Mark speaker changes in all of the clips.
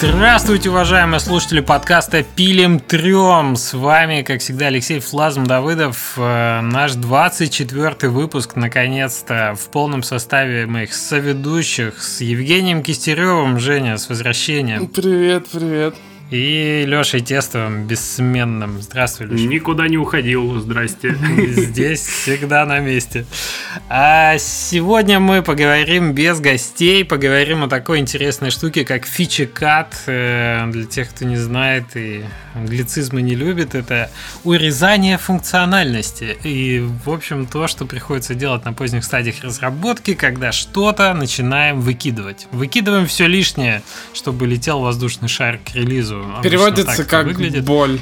Speaker 1: Здравствуйте, уважаемые слушатели подкаста «Пилим трем». С вами, как всегда, Алексей Флазм Давыдов. Э, наш 24 выпуск, наконец-то, в полном составе моих соведущих с Евгением Кистеревым. Женя, с возвращением.
Speaker 2: Привет, привет.
Speaker 1: И Лешей Тестовым, бессменным. Здравствуй, Леша.
Speaker 3: Никуда не уходил, здрасте.
Speaker 1: Здесь всегда на месте. А сегодня мы поговорим без гостей, поговорим о такой интересной штуке, как фичи-кат. Э, для тех, кто не знает и англицизмы не любит, это урезание функциональности. И, в общем, то, что приходится делать на поздних стадиях разработки, когда что-то начинаем выкидывать. Выкидываем все лишнее, чтобы летел воздушный шар к релизу
Speaker 2: Переводится как выглядит. боль.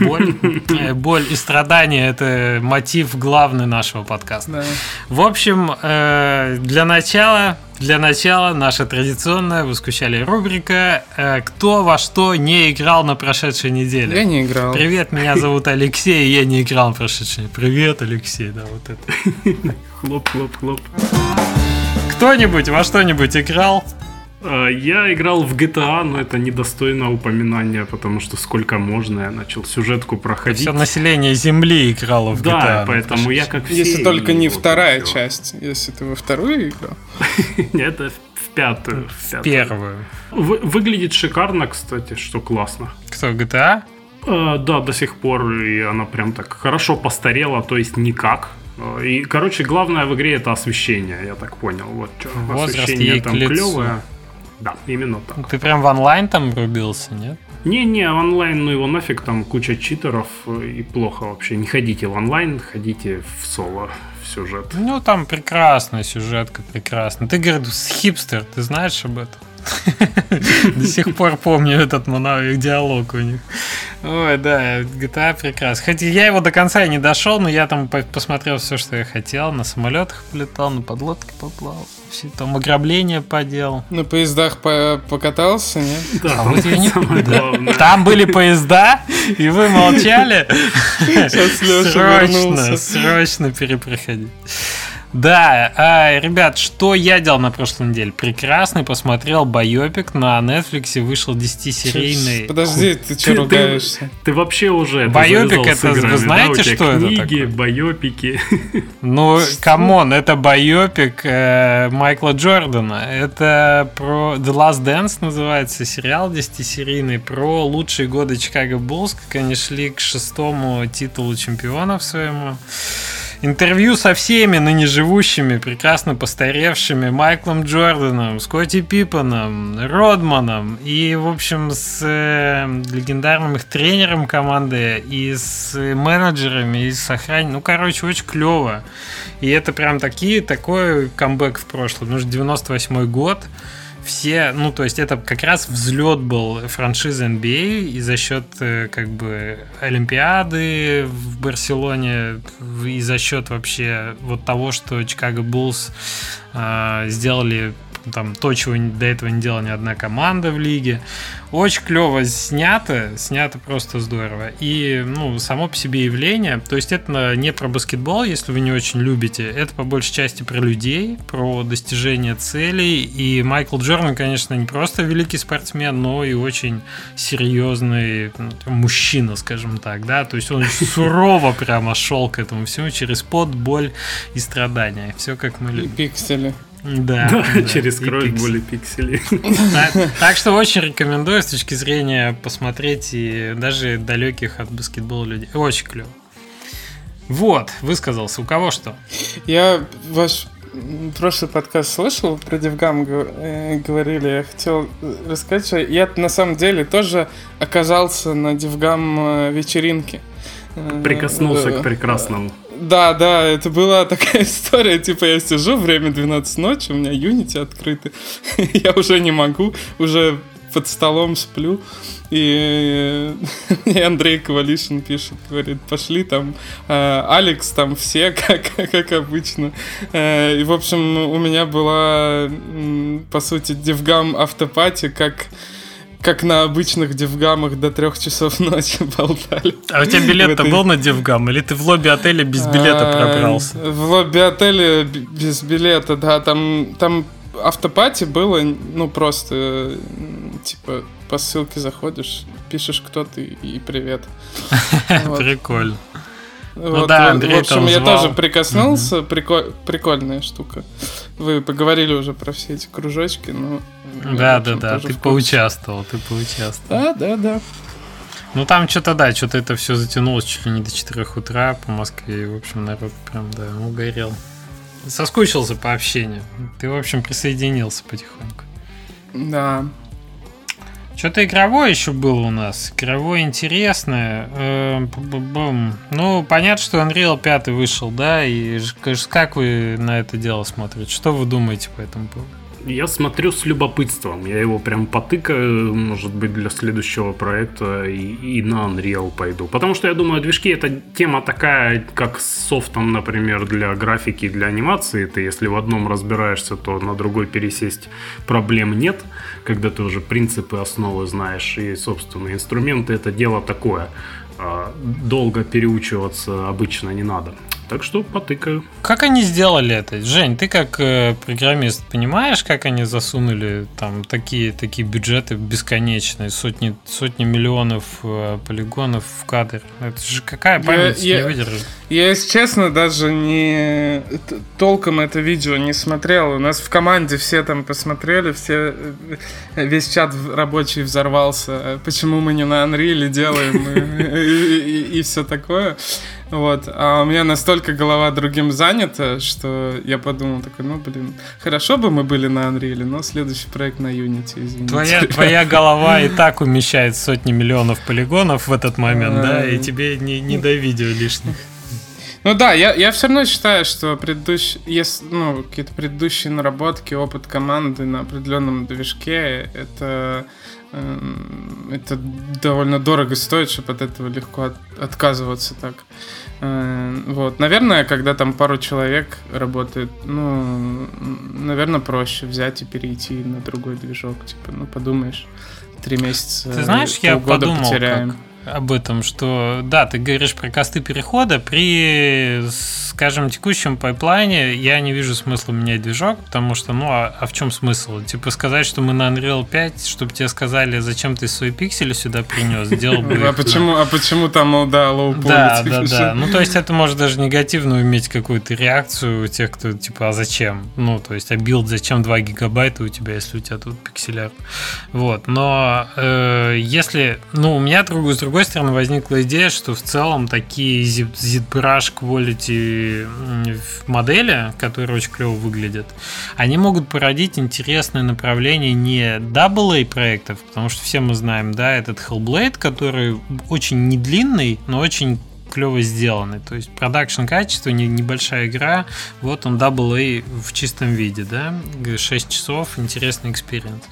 Speaker 1: Боль, э, боль и страдания – это мотив главный нашего подкаста. Да. В общем, э, для начала, для начала наша традиционная, вы скучали, рубрика э, «Кто во что не играл на прошедшей неделе?»
Speaker 2: Я не играл.
Speaker 1: Привет, меня зовут Алексей, и я не играл на прошедшей неделе. Привет, Алексей, да, вот это.
Speaker 3: Хлоп, хлоп, хлоп.
Speaker 1: Кто-нибудь во что-нибудь играл?
Speaker 3: А, я играл в GTA, но это недостойно упоминания, потому что сколько можно, я начал сюжетку проходить. Все
Speaker 1: население Земли играло в GTA.
Speaker 3: Да, поэтому я как
Speaker 2: все... Если только не вторая все. часть, если ты во вторую играл.
Speaker 3: Нет, это в пятую.
Speaker 1: В первую.
Speaker 3: Выглядит шикарно, кстати, что классно.
Speaker 1: Кто, GTA?
Speaker 3: А, да, до сих пор, и она прям так хорошо постарела, то есть никак. А, и, короче, главное в игре это освещение, я так понял. Вот что. Освещение там клевое. Да, именно так.
Speaker 1: Ты прям в онлайн там врубился, нет?
Speaker 3: Не-не, онлайн, ну его нафиг, там куча читеров и плохо вообще. Не ходите в онлайн, ходите в соло в сюжет.
Speaker 1: Ну, там прекрасная сюжетка, прекрасно. Ты, говоришь, хипстер, ты знаешь об этом? До сих пор помню этот диалог у них. Ой, да, GTA прекрасно. Хотя я его до конца и не дошел, но я там посмотрел все, что я хотел. На самолетах полетал, на подлодке поплавал. Все там ограбление поделал.
Speaker 2: На поездах по покатался, нет?
Speaker 1: Да, а вот я не... да. Там были поезда, и вы молчали.
Speaker 2: Сейчас Леша
Speaker 1: Срочно,
Speaker 2: вернулся.
Speaker 1: срочно перепроходить. Да, а, ребят, что я делал на прошлой неделе? Прекрасный, посмотрел Байопик на Netflix, вышел 10-серийный.
Speaker 2: Подожди, ты что ругаешься?
Speaker 3: Ты, ты вообще уже
Speaker 1: Байопик это, играми, вы знаете,
Speaker 3: да?
Speaker 1: что
Speaker 3: книги,
Speaker 1: это такое?
Speaker 3: байопики.
Speaker 1: Ну, come on, это байопик э, Майкла Джордана. Это про The Last Dance называется, сериал 10-серийный про лучшие годы Чикаго Буллс, как они шли к шестому титулу чемпионов своему. Интервью со всеми ныне живущими, прекрасно постаревшими Майклом Джорданом, Скотти Пиппаном, Родманом и, в общем, с э, легендарным их тренером команды и с менеджерами, и с охранниками. Ну, короче, очень клево. И это прям такие, такой камбэк в прошлом. Ну, 98 год все, ну, то есть это как раз взлет был франшизы NBA, а, и за счет э, как бы Олимпиады в Барселоне, и за счет вообще вот того, что Чикаго Буллс э, сделали там то, чего до этого не делала ни одна команда в лиге. Очень клево снято, снято просто здорово. И, ну, само по себе явление, то есть это не про баскетбол, если вы не очень любите, это по большей части про людей, про достижение целей. И Майкл Джордан, конечно, не просто великий спортсмен, но и очень серьезный ну, мужчина, скажем так, да, то есть он сурово прямо шел к этому всему через пот, боль и страдания. Все как мы любим.
Speaker 2: Пиксели.
Speaker 1: Да, да,
Speaker 3: через кровь боли пикселей.
Speaker 1: Так, так что очень рекомендую с точки зрения посмотреть и даже далеких от баскетбола людей. Очень клево. Вот, высказался. У кого что?
Speaker 2: Я ваш прошлый подкаст слышал, про DevGAMM э, говорили, я хотел рассказать, что я на самом деле тоже оказался на DevGAMM э, вечеринке.
Speaker 3: Прикоснулся к прекрасному.
Speaker 2: Да, да, это была такая история, типа я сижу, время 12 ночи, у меня Unity открыты, я уже не могу, уже под столом сплю, и мне Андрей Ковалишин пишет, говорит, пошли там, э, Алекс, там все, как, как обычно. Э, и, в общем, у меня была, по сути, девгам автопати, как как на обычных девгамах до трех часов ночи болтали.
Speaker 1: А у тебя билет-то был на девгам? Или ты в лобби отеля без билета а, пробрался?
Speaker 2: В лобби отеля без билета, да. Там, там автопати было, ну, просто типа по ссылке заходишь, пишешь, кто ты и привет.
Speaker 1: Прикольно.
Speaker 2: Ну да, Андрей В общем, я тоже прикоснулся, прикольная штука. Вы поговорили уже про все эти кружочки, но...
Speaker 1: Да, да, да, ты поучаствовал, ты поучаствовал.
Speaker 2: Да, да, да.
Speaker 1: Ну там что-то, да, что-то это все затянулось чуть ли не до 4 утра по Москве. И, в общем, народ прям, да, угорел. Соскучился по общению. Ты, в общем, присоединился потихоньку.
Speaker 2: Да.
Speaker 1: Что-то игровое еще было у нас. Игровое интересное. Э, ну, понятно, что Unreal 5 вышел, да, и как вы на это дело смотрите? Что вы думаете по этому поводу?
Speaker 3: Я смотрю с любопытством. Я его прям потыкаю, может быть, для следующего проекта и, и на Unreal пойду. Потому что я думаю, движки это тема такая, как с софтом, например, для графики, для анимации. Ты если в одном разбираешься, то на другой пересесть проблем нет, когда ты уже принципы, основы знаешь и, собственно, инструменты это дело такое. А долго переучиваться обычно не надо. Так что потыкаю.
Speaker 1: Как они сделали это? Жень, ты как э, программист понимаешь, как они засунули там такие, такие бюджеты бесконечные, сотни, сотни миллионов э, полигонов в кадр? Это же какая память я, не я, выдержит?
Speaker 2: Я, если честно, даже не толком это видео не смотрел. У нас в команде все там посмотрели, все э, весь чат рабочий взорвался. Почему мы не на Unreal делаем и все такое. Вот. А у меня настолько голова другим занята, что я подумал такой, ну, блин, хорошо бы мы были на Unreal, но следующий проект на Unity, извините.
Speaker 1: Твоя, твоя голова и так умещает сотни миллионов полигонов в этот момент, да, и тебе не, не до видео лишних.
Speaker 2: Ну да, я, я все равно считаю, что предыдущие, если, ну, какие-то предыдущие наработки, опыт команды на определенном движке, это это довольно дорого стоит, чтобы от этого легко от, отказываться так. Эм, вот, наверное, когда там пару человек работает, ну, наверное, проще взять и перейти на другой движок. Типа, ну, подумаешь, три месяца.
Speaker 1: Ты знаешь, я подумал, потеряем. Как об этом, что да, ты говоришь про косты перехода. При, скажем, текущем пайплайне я не вижу смысла менять движок, потому что, ну, а, а в чем смысл? Типа сказать, что мы на Unreal 5, чтобы тебе сказали, зачем ты свои пиксели сюда принес, сделал бы
Speaker 2: А почему, а почему там, да, low
Speaker 1: Да, да, да. Ну, то есть это может даже негативно иметь какую-то реакцию у тех, кто, типа, а зачем? Ну, то есть, а билд зачем 2 гигабайта у тебя, если у тебя тут пиксель-арт? Вот, но э, если, ну, у меня другой, с другой другой стороны, возникла идея, что в целом такие ZBrush Quality модели, которые очень клево выглядят, они могут породить интересное направление не AA проектов, потому что все мы знаем, да, этот Hellblade, который очень не длинный, но очень клево сделаны. То есть продакшн качество, не, небольшая игра. Вот он AAA в чистом виде, да, 6 часов, интересный экспириенс.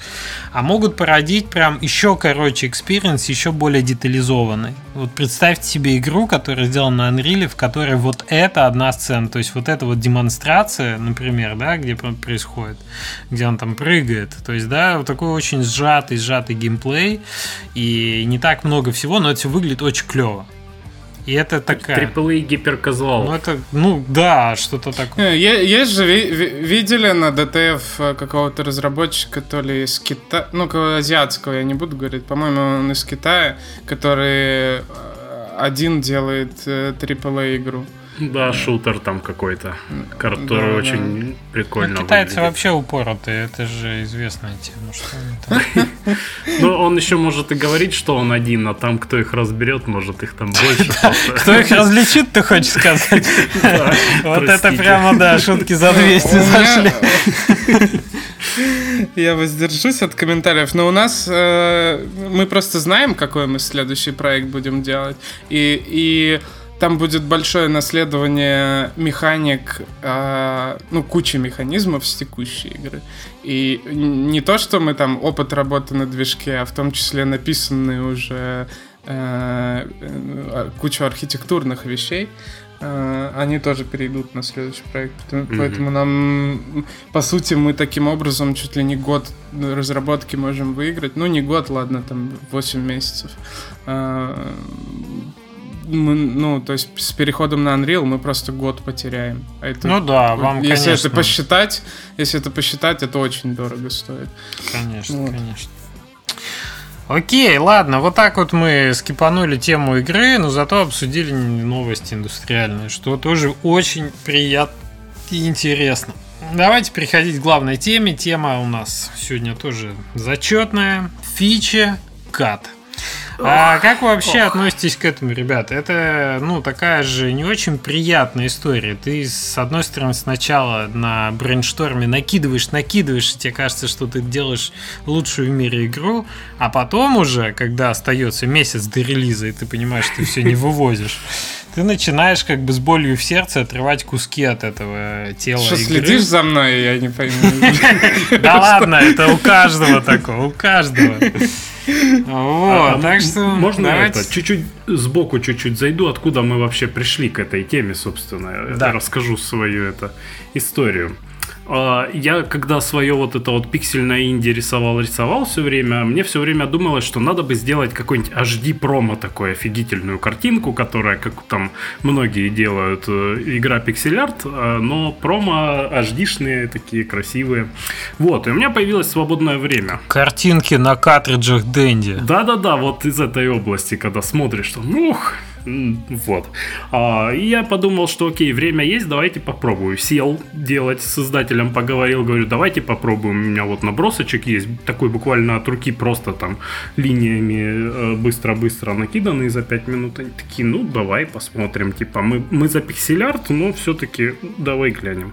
Speaker 1: А могут породить прям еще короче экспириенс, еще более детализованный. Вот представьте себе игру, которая сделана на Unreal, в которой вот это одна сцена, то есть вот эта вот демонстрация, например, да, где происходит, где он там прыгает, то есть, да, вот такой очень сжатый, сжатый геймплей, и не так много всего, но это все выглядит очень клево. И это такая...
Speaker 3: Триплы гиперказуал.
Speaker 1: Ну, это, ну, да, что-то такое.
Speaker 2: Э, есть же, видели на DTF э, какого-то разработчика, то ли из Китая, ну, азиатского, я не буду говорить, по-моему, он из Китая, который э, один делает AAA игру.
Speaker 3: Да, шутер там какой-то, который да, очень да. прикольно
Speaker 1: ну, Китайцы выглядит. вообще упоротые, это же известная тема. Что
Speaker 3: ну, он еще может и говорить, что он один, а там кто их разберет, может их там больше.
Speaker 1: Кто их различит, ты хочешь сказать? Вот это прямо, да, шутки за 200 зашли.
Speaker 2: Я воздержусь от комментариев, но у нас э, мы просто знаем, какой мы следующий проект будем делать. И, и там будет большое наследование механик, э, ну, куча механизмов с текущей игры. И не то, что мы там опыт работы на движке, а в том числе написанные уже э, э, кучу архитектурных вещей, э, они тоже перейдут на следующий проект. Mm-hmm. Поэтому нам, по сути, мы таким образом чуть ли не год разработки можем выиграть. Ну, не год, ладно, там 8 месяцев. Мы, ну, то есть с переходом на Unreal мы просто год потеряем.
Speaker 1: А это, ну да, вам,
Speaker 2: если
Speaker 1: конечно.
Speaker 2: это посчитать, если это посчитать, это очень дорого стоит.
Speaker 1: Конечно, вот. конечно. Окей, ладно, вот так вот мы скипанули тему игры, но зато обсудили новости индустриальные, что тоже очень приятно и интересно. Давайте переходить к главной теме. Тема у нас сегодня тоже зачетная. Фича кат. А как вы вообще ох. относитесь к этому, ребята? Это, ну, такая же не очень приятная история. Ты, с одной стороны, сначала на брейншторме накидываешь, накидываешь, и тебе кажется, что ты делаешь лучшую в мире игру, а потом уже, когда остается месяц до релиза, и ты понимаешь, что ты все не вывозишь, ты начинаешь как бы с болью в сердце отрывать куски от этого тела. Что,
Speaker 2: игры. следишь за мной, я не пойму.
Speaker 1: Да ладно, это у каждого такого, у каждого.
Speaker 3: Вот, а, так что можно это чуть-чуть сбоку чуть-чуть зайду, откуда мы вообще пришли к этой теме, собственно. Расскажу свою это историю. А, я когда свое вот это вот пиксельное инди рисовал, рисовал все время, мне все время думалось, что надо бы сделать какой-нибудь HD промо такой офигительную картинку, которая, как там многие делают, э, игра пиксель-арт, а, но промо HD-шные такие красивые. Вот, и у меня появилось свободное время.
Speaker 1: Картинки на картриджах Дэнди.
Speaker 3: Да-да-да, вот из этой области, когда смотришь, что, ух, вот. А, и я подумал, что окей, время есть, давайте попробую. Сел делать с создателем, поговорил, говорю, давайте попробуем. У меня вот набросочек есть, такой буквально от руки просто там линиями э, быстро-быстро накиданный за 5 минут. Они такие, ну давай посмотрим. Типа мы, мы за пиксель-арт, но все-таки давай глянем.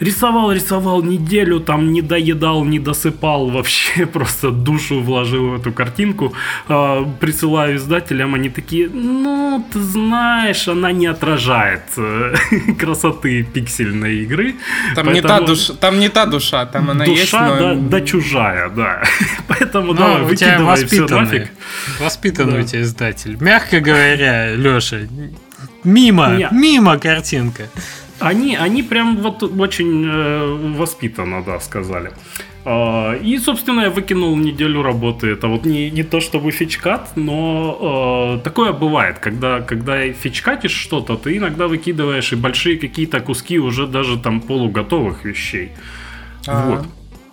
Speaker 3: Рисовал, рисовал неделю, там не доедал, не досыпал вообще, просто душу вложил в эту картинку. А, присылаю издателям, они такие, ну ты знаешь, она не отражает э, красоты пиксельной игры.
Speaker 2: Там, поэтому... не та душа, там не та душа, там она душа, есть, но...
Speaker 3: да, да чужая, да. Поэтому ну, давай, выкидывай все нафиг.
Speaker 1: Воспитанный да. у тебя издатель. Мягко говоря, Леша, мимо, Нет. мимо картинка.
Speaker 3: Они, они прям вот очень э, воспитанно, да, сказали. А, и, собственно, я выкинул неделю работы. Это вот не, не то чтобы фичкат, но э, такое бывает, когда, когда фичкатишь что-то, ты иногда выкидываешь и большие какие-то куски уже даже там полуготовых вещей. А-а-а. Вот.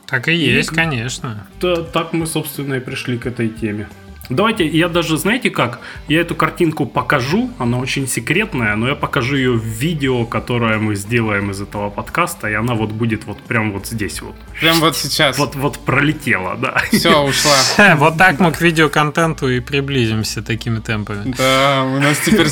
Speaker 1: Так и есть, и, конечно.
Speaker 3: Да, так мы, собственно, и пришли к этой теме. Давайте, я даже, знаете как, я эту картинку покажу, она очень секретная, но я покажу ее в видео, которое мы сделаем из этого подкаста, и она вот будет вот прям вот здесь вот.
Speaker 2: Прям вот сейчас.
Speaker 3: Вот, вот пролетела, да.
Speaker 2: Все, ушла.
Speaker 1: Вот так мы к видеоконтенту и приблизимся такими темпами.
Speaker 2: Да, у нас теперь,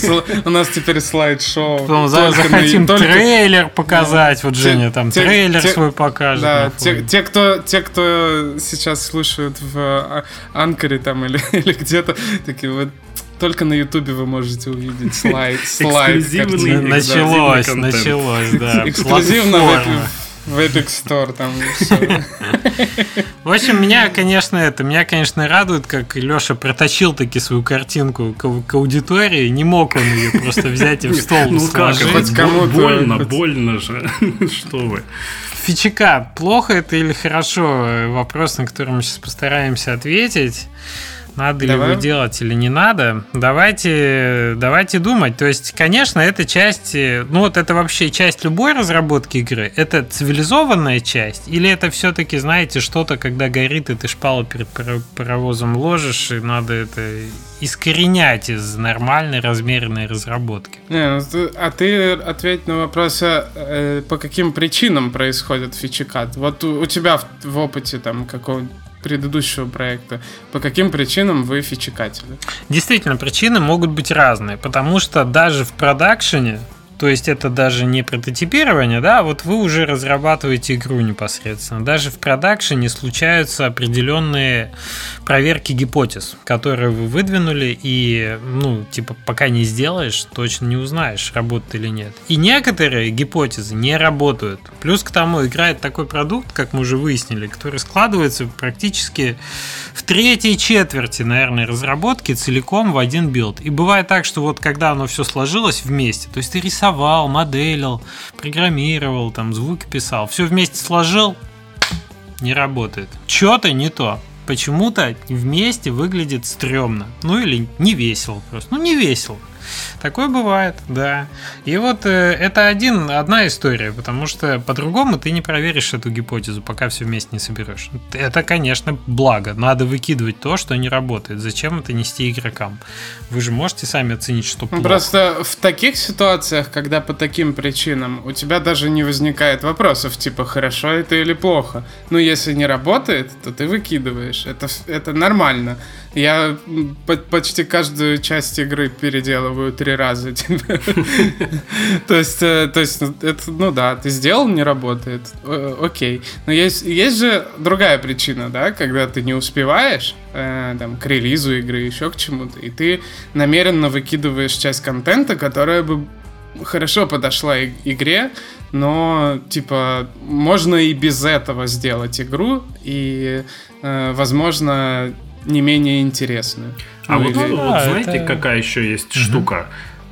Speaker 2: у нас теперь слайд-шоу.
Speaker 1: Потом захотим трейлер показать, вот Женя там трейлер свой покажет. Да,
Speaker 2: те, кто, те, кто сейчас слушают в а, Анкаре там или или где-то такие вот только наЮтубе вы можете увидеть слайд. слайд
Speaker 3: Эксклюзивный.
Speaker 1: Началось, началось, да.
Speaker 2: Эксклюзивно в Epic Store там все.
Speaker 1: В общем, меня, конечно, это, меня, конечно, радует, как Леша проточил таки свою картинку к, к аудитории, не мог он ее просто взять и в стол Ну как,
Speaker 3: хоть кому-то... Больно, больно же, что вы.
Speaker 1: Фичика, плохо это или хорошо? Вопрос, на который мы сейчас постараемся ответить. Надо Давай. ли его делать или не надо? Давайте, давайте думать. То есть, конечно, это часть, ну вот это вообще часть любой разработки игры. Это цивилизованная часть или это все-таки, знаете, что-то, когда горит, и ты шпалу перед паровозом ложишь, и надо это искоренять из нормальной размеренной разработки.
Speaker 2: Не, ну, а ты ответь на вопрос, а, э, по каким причинам происходит фичекат? Вот у, у тебя в, в опыте там какого предыдущего проекта, по каким причинам вы фичекатели?
Speaker 1: Действительно, причины могут быть разные, потому что даже в продакшене то есть это даже не прототипирование, да, вот вы уже разрабатываете игру непосредственно. Даже в продакшене случаются определенные проверки гипотез, которые вы выдвинули, и, ну, типа, пока не сделаешь, точно не узнаешь, работает или нет. И некоторые гипотезы не работают. Плюс к тому играет такой продукт, как мы уже выяснили, который складывается практически в третьей четверти, наверное, разработки целиком в один билд. И бывает так, что вот когда оно все сложилось вместе, то есть ты рисовал рисовал, моделил, программировал, там звуки писал, все вместе сложил, не работает. Что-то не то. Почему-то вместе выглядит стрёмно. Ну или не весело просто. Ну не весело. Такое бывает, да. И вот э, это один, одна история, потому что по-другому ты не проверишь эту гипотезу, пока все вместе не соберешь. Это, конечно, благо. Надо выкидывать то, что не работает. Зачем это нести игрокам? Вы же можете сами оценить, что плохо.
Speaker 2: Просто в таких ситуациях, когда по таким причинам у тебя даже не возникает вопросов, типа, хорошо это или плохо. Ну, если не работает, то ты выкидываешь. Это, это нормально. Я почти каждую часть игры переделываю три раза. То есть, э, то есть, ну, ну да, ты сделал, не работает, окей. Но есть, есть же другая причина, да, когда ты не успеваешь, э, к релизу игры, еще к чему-то, и ты намеренно выкидываешь часть контента, которая бы хорошо подошла игре, но, типа, можно и без этого сделать игру, и, э, возможно, не менее интересную.
Speaker 3: А ну, вот, или... вот знаете, это... какая еще есть угу. штука?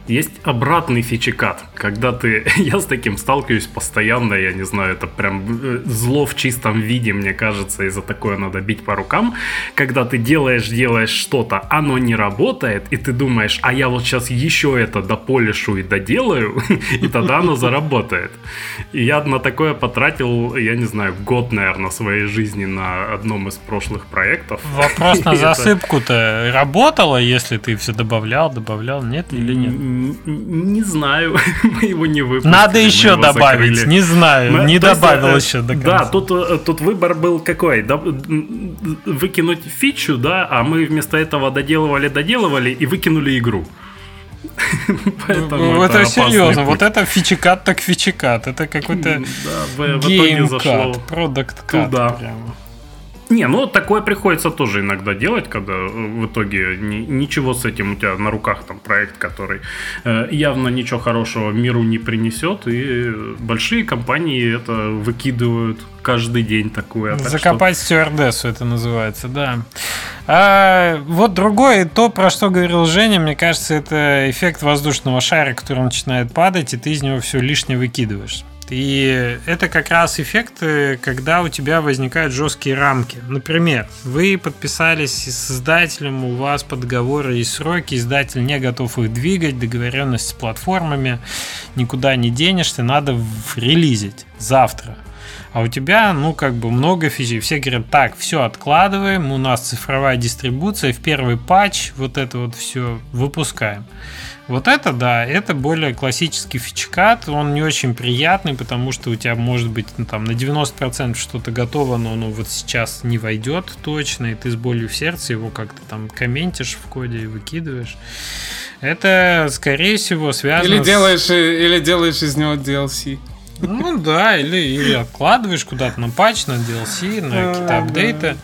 Speaker 3: Есть обратный фичекат, когда ты, я с таким сталкиваюсь постоянно, я не знаю, это прям э, зло в чистом виде, мне кажется, и за такое надо бить по рукам, когда ты делаешь, делаешь что-то, оно не работает, и ты думаешь, а я вот сейчас еще это дополишу и доделаю, и тогда оно заработает. И я на такое потратил, я не знаю, год, наверное, своей жизни на одном из прошлых проектов.
Speaker 1: Вопрос на засыпку-то работало, если ты все добавлял, добавлял, нет или нет?
Speaker 3: Не знаю, мы его не выпустили.
Speaker 1: Надо еще добавить, закрыли. не знаю, мы, не добавил есть, еще
Speaker 3: до конца. Да, тут, э, тут выбор был какой? Выкинуть фичу, да, а мы вместо этого доделывали, доделывали и выкинули игру.
Speaker 1: Поэтому ну, это, это серьезно. Вот это фичекат так фичекат. Это какой-то да, геймкат, продукт кат. Прямо.
Speaker 3: Не, ну такое приходится тоже иногда делать, когда э, в итоге ни, ничего с этим у тебя на руках там проект, который э, явно ничего хорошего миру не принесет, и большие компании это выкидывают каждый день такое.
Speaker 1: Так Закопать что... стюардессу это называется, да. А, вот другое, то, про что говорил Женя, мне кажется, это эффект воздушного шара, который начинает падать, и ты из него все лишнее выкидываешь. И это как раз эффект, когда у тебя возникают жесткие рамки. Например, вы подписались с издателем, у вас по договору есть сроки, издатель не готов их двигать, договоренность с платформами, никуда не денешься, надо релизить завтра. А у тебя, ну, как бы много фичей. Все говорят, так, все откладываем, у нас цифровая дистрибуция, в первый патч вот это вот все выпускаем. Вот это, да, это более классический фичкат, он не очень приятный, потому что у тебя может быть ну, там на 90% что-то готово, но оно вот сейчас не войдет точно, и ты с болью в сердце его как-то там комментишь в коде и выкидываешь. Это, скорее всего, связано
Speaker 2: или делаешь, с... Или делаешь из него DLC.
Speaker 1: Ну да, или, или откладываешь куда-то на патч, на DLC, на какие-то апдейты.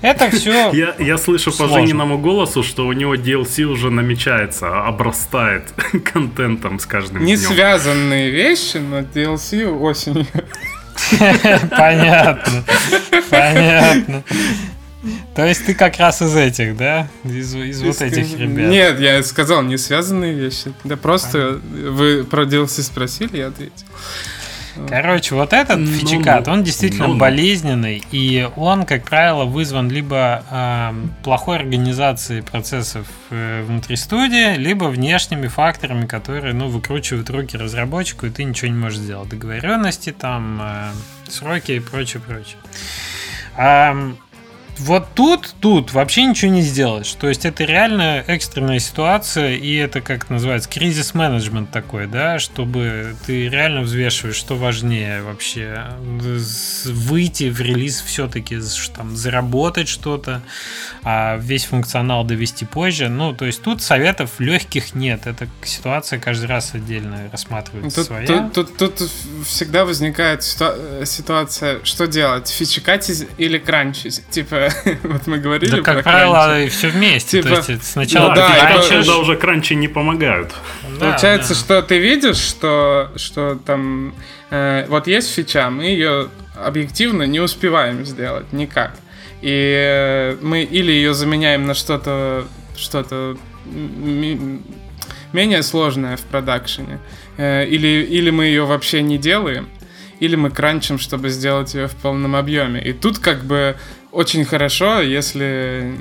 Speaker 1: Это все.
Speaker 3: Я, я слышу сложно. по Жениному голосу, что у него DLC уже намечается, обрастает контентом с каждым
Speaker 2: Не днем. связанные вещи, но DLC осенью.
Speaker 1: Понятно. Понятно. То есть ты как раз из этих, да? Из, из вот этих ребят.
Speaker 2: Нет, я сказал не связанные вещи. Да просто вы про DLC спросили, я ответил.
Speaker 1: Короче, вот этот ну, фичикат, он действительно ну, болезненный, и он, как правило, вызван либо э, плохой организацией процессов э, внутри студии, либо внешними факторами, которые, ну, выкручивают руки разработчику, и ты ничего не можешь сделать. Договоренности, там, э, сроки и прочее, прочее. Вот тут, тут вообще ничего не сделаешь. То есть это реально экстренная ситуация, и это, как называется, кризис-менеджмент такой, да, чтобы ты реально взвешиваешь, что важнее вообще. Выйти в релиз все-таки, там, заработать что-то, а весь функционал довести позже. Ну, то есть тут советов легких нет. Это ситуация каждый раз отдельно рассматривается
Speaker 2: тут,
Speaker 1: своя.
Speaker 2: Тут, тут, тут всегда возникает ситуация, что делать, фичекать или кранчить. Типа, вот мы говорили
Speaker 1: Да, как правило, кранчи. все вместе. Типа, То есть сначала
Speaker 3: ну, да, ты кранчишь... Когда уже кранчи не помогают.
Speaker 2: Да, Получается, да. что ты видишь, что, что там... Э, вот есть фича, мы ее объективно не успеваем сделать никак. И мы или ее заменяем на что-то что-то менее сложное в продакшене, э, или, или мы ее вообще не делаем, или мы кранчим, чтобы сделать ее в полном объеме. И тут как бы очень хорошо, если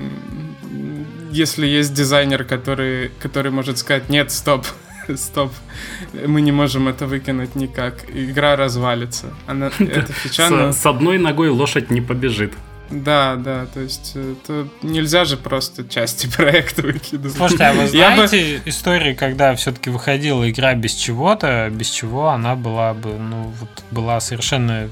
Speaker 2: если есть дизайнер, который, который может сказать, нет, стоп, стоп, мы не можем это выкинуть никак, игра развалится. Она,
Speaker 3: эта фича, с, но... с одной ногой лошадь не побежит.
Speaker 2: Да, да, то есть это нельзя же просто части проекта выкидывать.
Speaker 1: Слушайте, а вы знаете бы... истории, когда все-таки выходила игра без чего-то, без чего она была бы, ну, вот была совершенно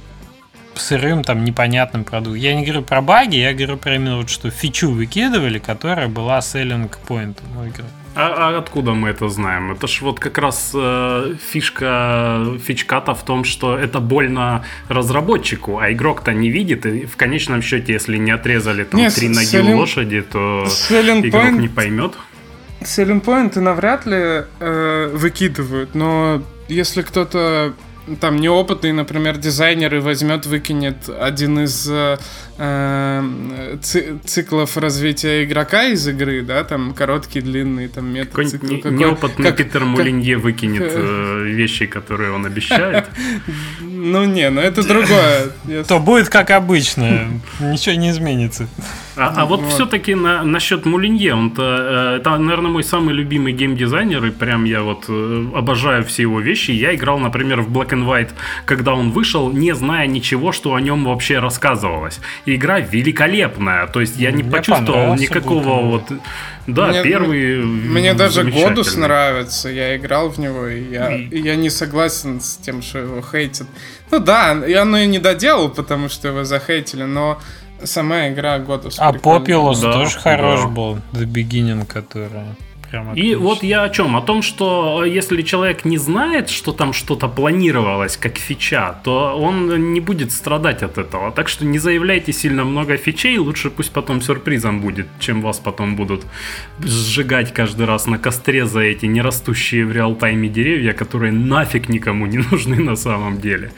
Speaker 1: сырым, там, непонятным продуктом. Я не говорю про баги, я говорю про именно вот, что фичу выкидывали, которая была selling point у игры.
Speaker 3: А, а откуда мы это знаем? Это ж вот как раз э, фишка фичката в том, что это больно разработчику, а игрок-то не видит, и в конечном счете, если не отрезали там Нет, три ноги selling, лошади, то игрок point, не поймет.
Speaker 2: Selling point навряд ли э, выкидывают, но если кто-то там неопытный, например, дизайнер и возьмет, выкинет один из э, э циклов развития игрока из игры, да, там короткий, длинный, там метод. Какой
Speaker 3: цикл, не, какой, неопытный как, Питер Мулинье как, выкинет э, вещи, которые он обещает.
Speaker 2: Ну не, ну это другое.
Speaker 1: То будет как обычно, ничего не изменится.
Speaker 3: А, а вот, вот. все-таки на, насчет Мулинье, он-то, э, это, наверное, мой самый любимый геймдизайнер, и прям я вот э, обожаю все его вещи. Я играл, например, в Black and White, когда он вышел, не зная ничего, что о нем вообще рассказывалось. И игра великолепная, то есть я не Мне почувствовал никакого вот... Да, мне, первый...
Speaker 2: Мне даже Годус нравится, я играл в него, и я, и я не согласен с тем, что его хейтят. Ну да, я оно и не доделал, потому что его захейтили, но сама игра Godus.
Speaker 1: А Populous да, тоже да. хорош был, The Beginning, которая
Speaker 3: прям И вот я о чем? О том, что если человек не знает, что там что-то планировалось как фича, то он не будет страдать от этого. Так что не заявляйте сильно много фичей, лучше пусть потом сюрпризом будет, чем вас потом будут сжигать каждый раз на костре за эти нерастущие в реал-тайме деревья, которые нафиг никому не нужны на самом деле.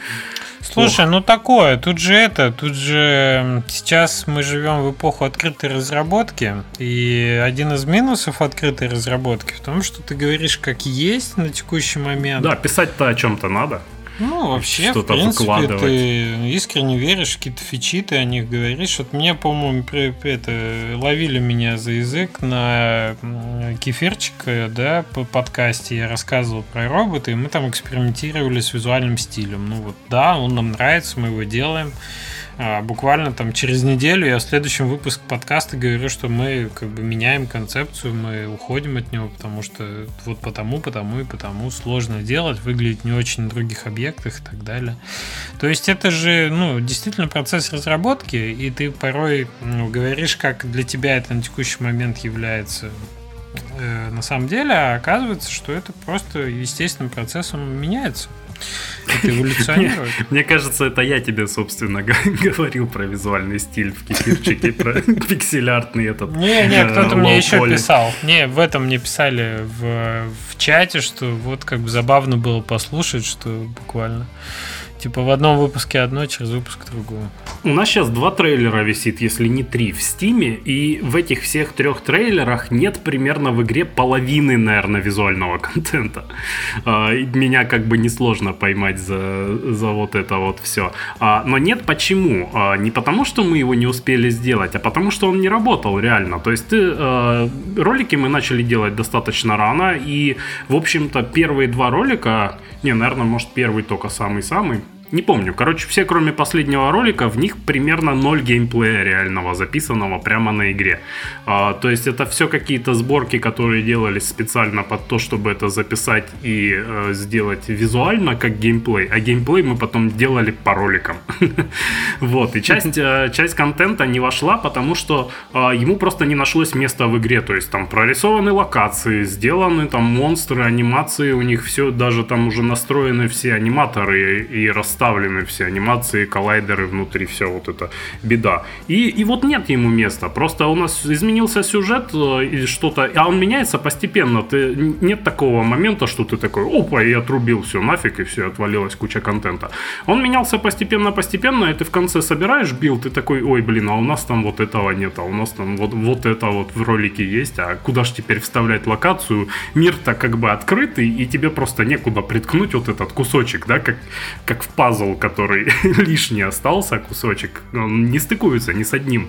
Speaker 1: Слушай, ну такое, тут же это, тут же сейчас мы живем в эпоху открытой разработки, и один из минусов открытой разработки в том, что ты говоришь как есть на текущий момент.
Speaker 3: Да, писать-то о чем-то надо.
Speaker 1: Ну, вообще, в принципе, ты искренне веришь, какие-то фичи, ты о них говоришь. Вот мне, по-моему, это, ловили меня за язык на кефирчик, да, по подкасте я рассказывал про робота, и мы там экспериментировали с визуальным стилем. Ну вот, да, он нам нравится, мы его делаем. А, буквально там через неделю я в следующем выпуске подкаста говорю, что мы как бы меняем концепцию, мы уходим от него, потому что вот потому, потому и потому сложно делать, выглядит не очень на других объектах и так далее. То есть это же, ну, действительно процесс разработки, и ты порой ну, говоришь, как для тебя это на текущий момент является э, на самом деле, а оказывается, что это просто естественным процессом меняется. Это эволюционирует.
Speaker 3: Мне кажется, это я тебе, собственно, говорил про визуальный стиль в кефирчике, про пиксель-артный этот.
Speaker 1: Не, не, кто-то мне еще писал. Не, в этом мне писали в, в чате, что вот как бы забавно было послушать, что буквально Типа в одном выпуске одно, через выпуск другое.
Speaker 3: У нас сейчас два трейлера висит, если не три, в Стиме, и в этих всех трех трейлерах нет примерно в игре половины, наверное, визуального контента. А, меня как бы несложно поймать за, за вот это вот все. А, но нет почему? А, не потому, что мы его не успели сделать, а потому, что он не работал реально. То есть ты, ролики мы начали делать достаточно рано, и, в общем-то, первые два ролика, не, наверное, может, первый только самый-самый, не помню. Короче, все, кроме последнего ролика, в них примерно ноль геймплея реального, записанного прямо на игре. А, то есть это все какие-то сборки, которые делались специально под то, чтобы это записать и э, сделать визуально как геймплей. А геймплей мы потом делали по роликам. Вот. И часть, э, часть контента не вошла, потому что э, ему просто не нашлось места в игре. То есть там прорисованы локации, сделаны там монстры, анимации, у них все, даже там уже настроены все аниматоры и расставлены вставлены все анимации, коллайдеры внутри, все вот это беда. И, и вот нет ему места. Просто у нас изменился сюжет э, или что-то, а он меняется постепенно. Ты, нет такого момента, что ты такой, опа, и отрубил все нафиг, и все, отвалилась куча контента. Он менялся постепенно-постепенно, и ты в конце собираешь билд, ты такой, ой, блин, а у нас там вот этого нет, а у нас там вот, вот это вот в ролике есть, а куда же теперь вставлять локацию? Мир-то как бы открытый, и тебе просто некуда приткнуть вот этот кусочек, да, как, как в пазл пазл, который лишний остался, кусочек, он не стыкуется ни с одним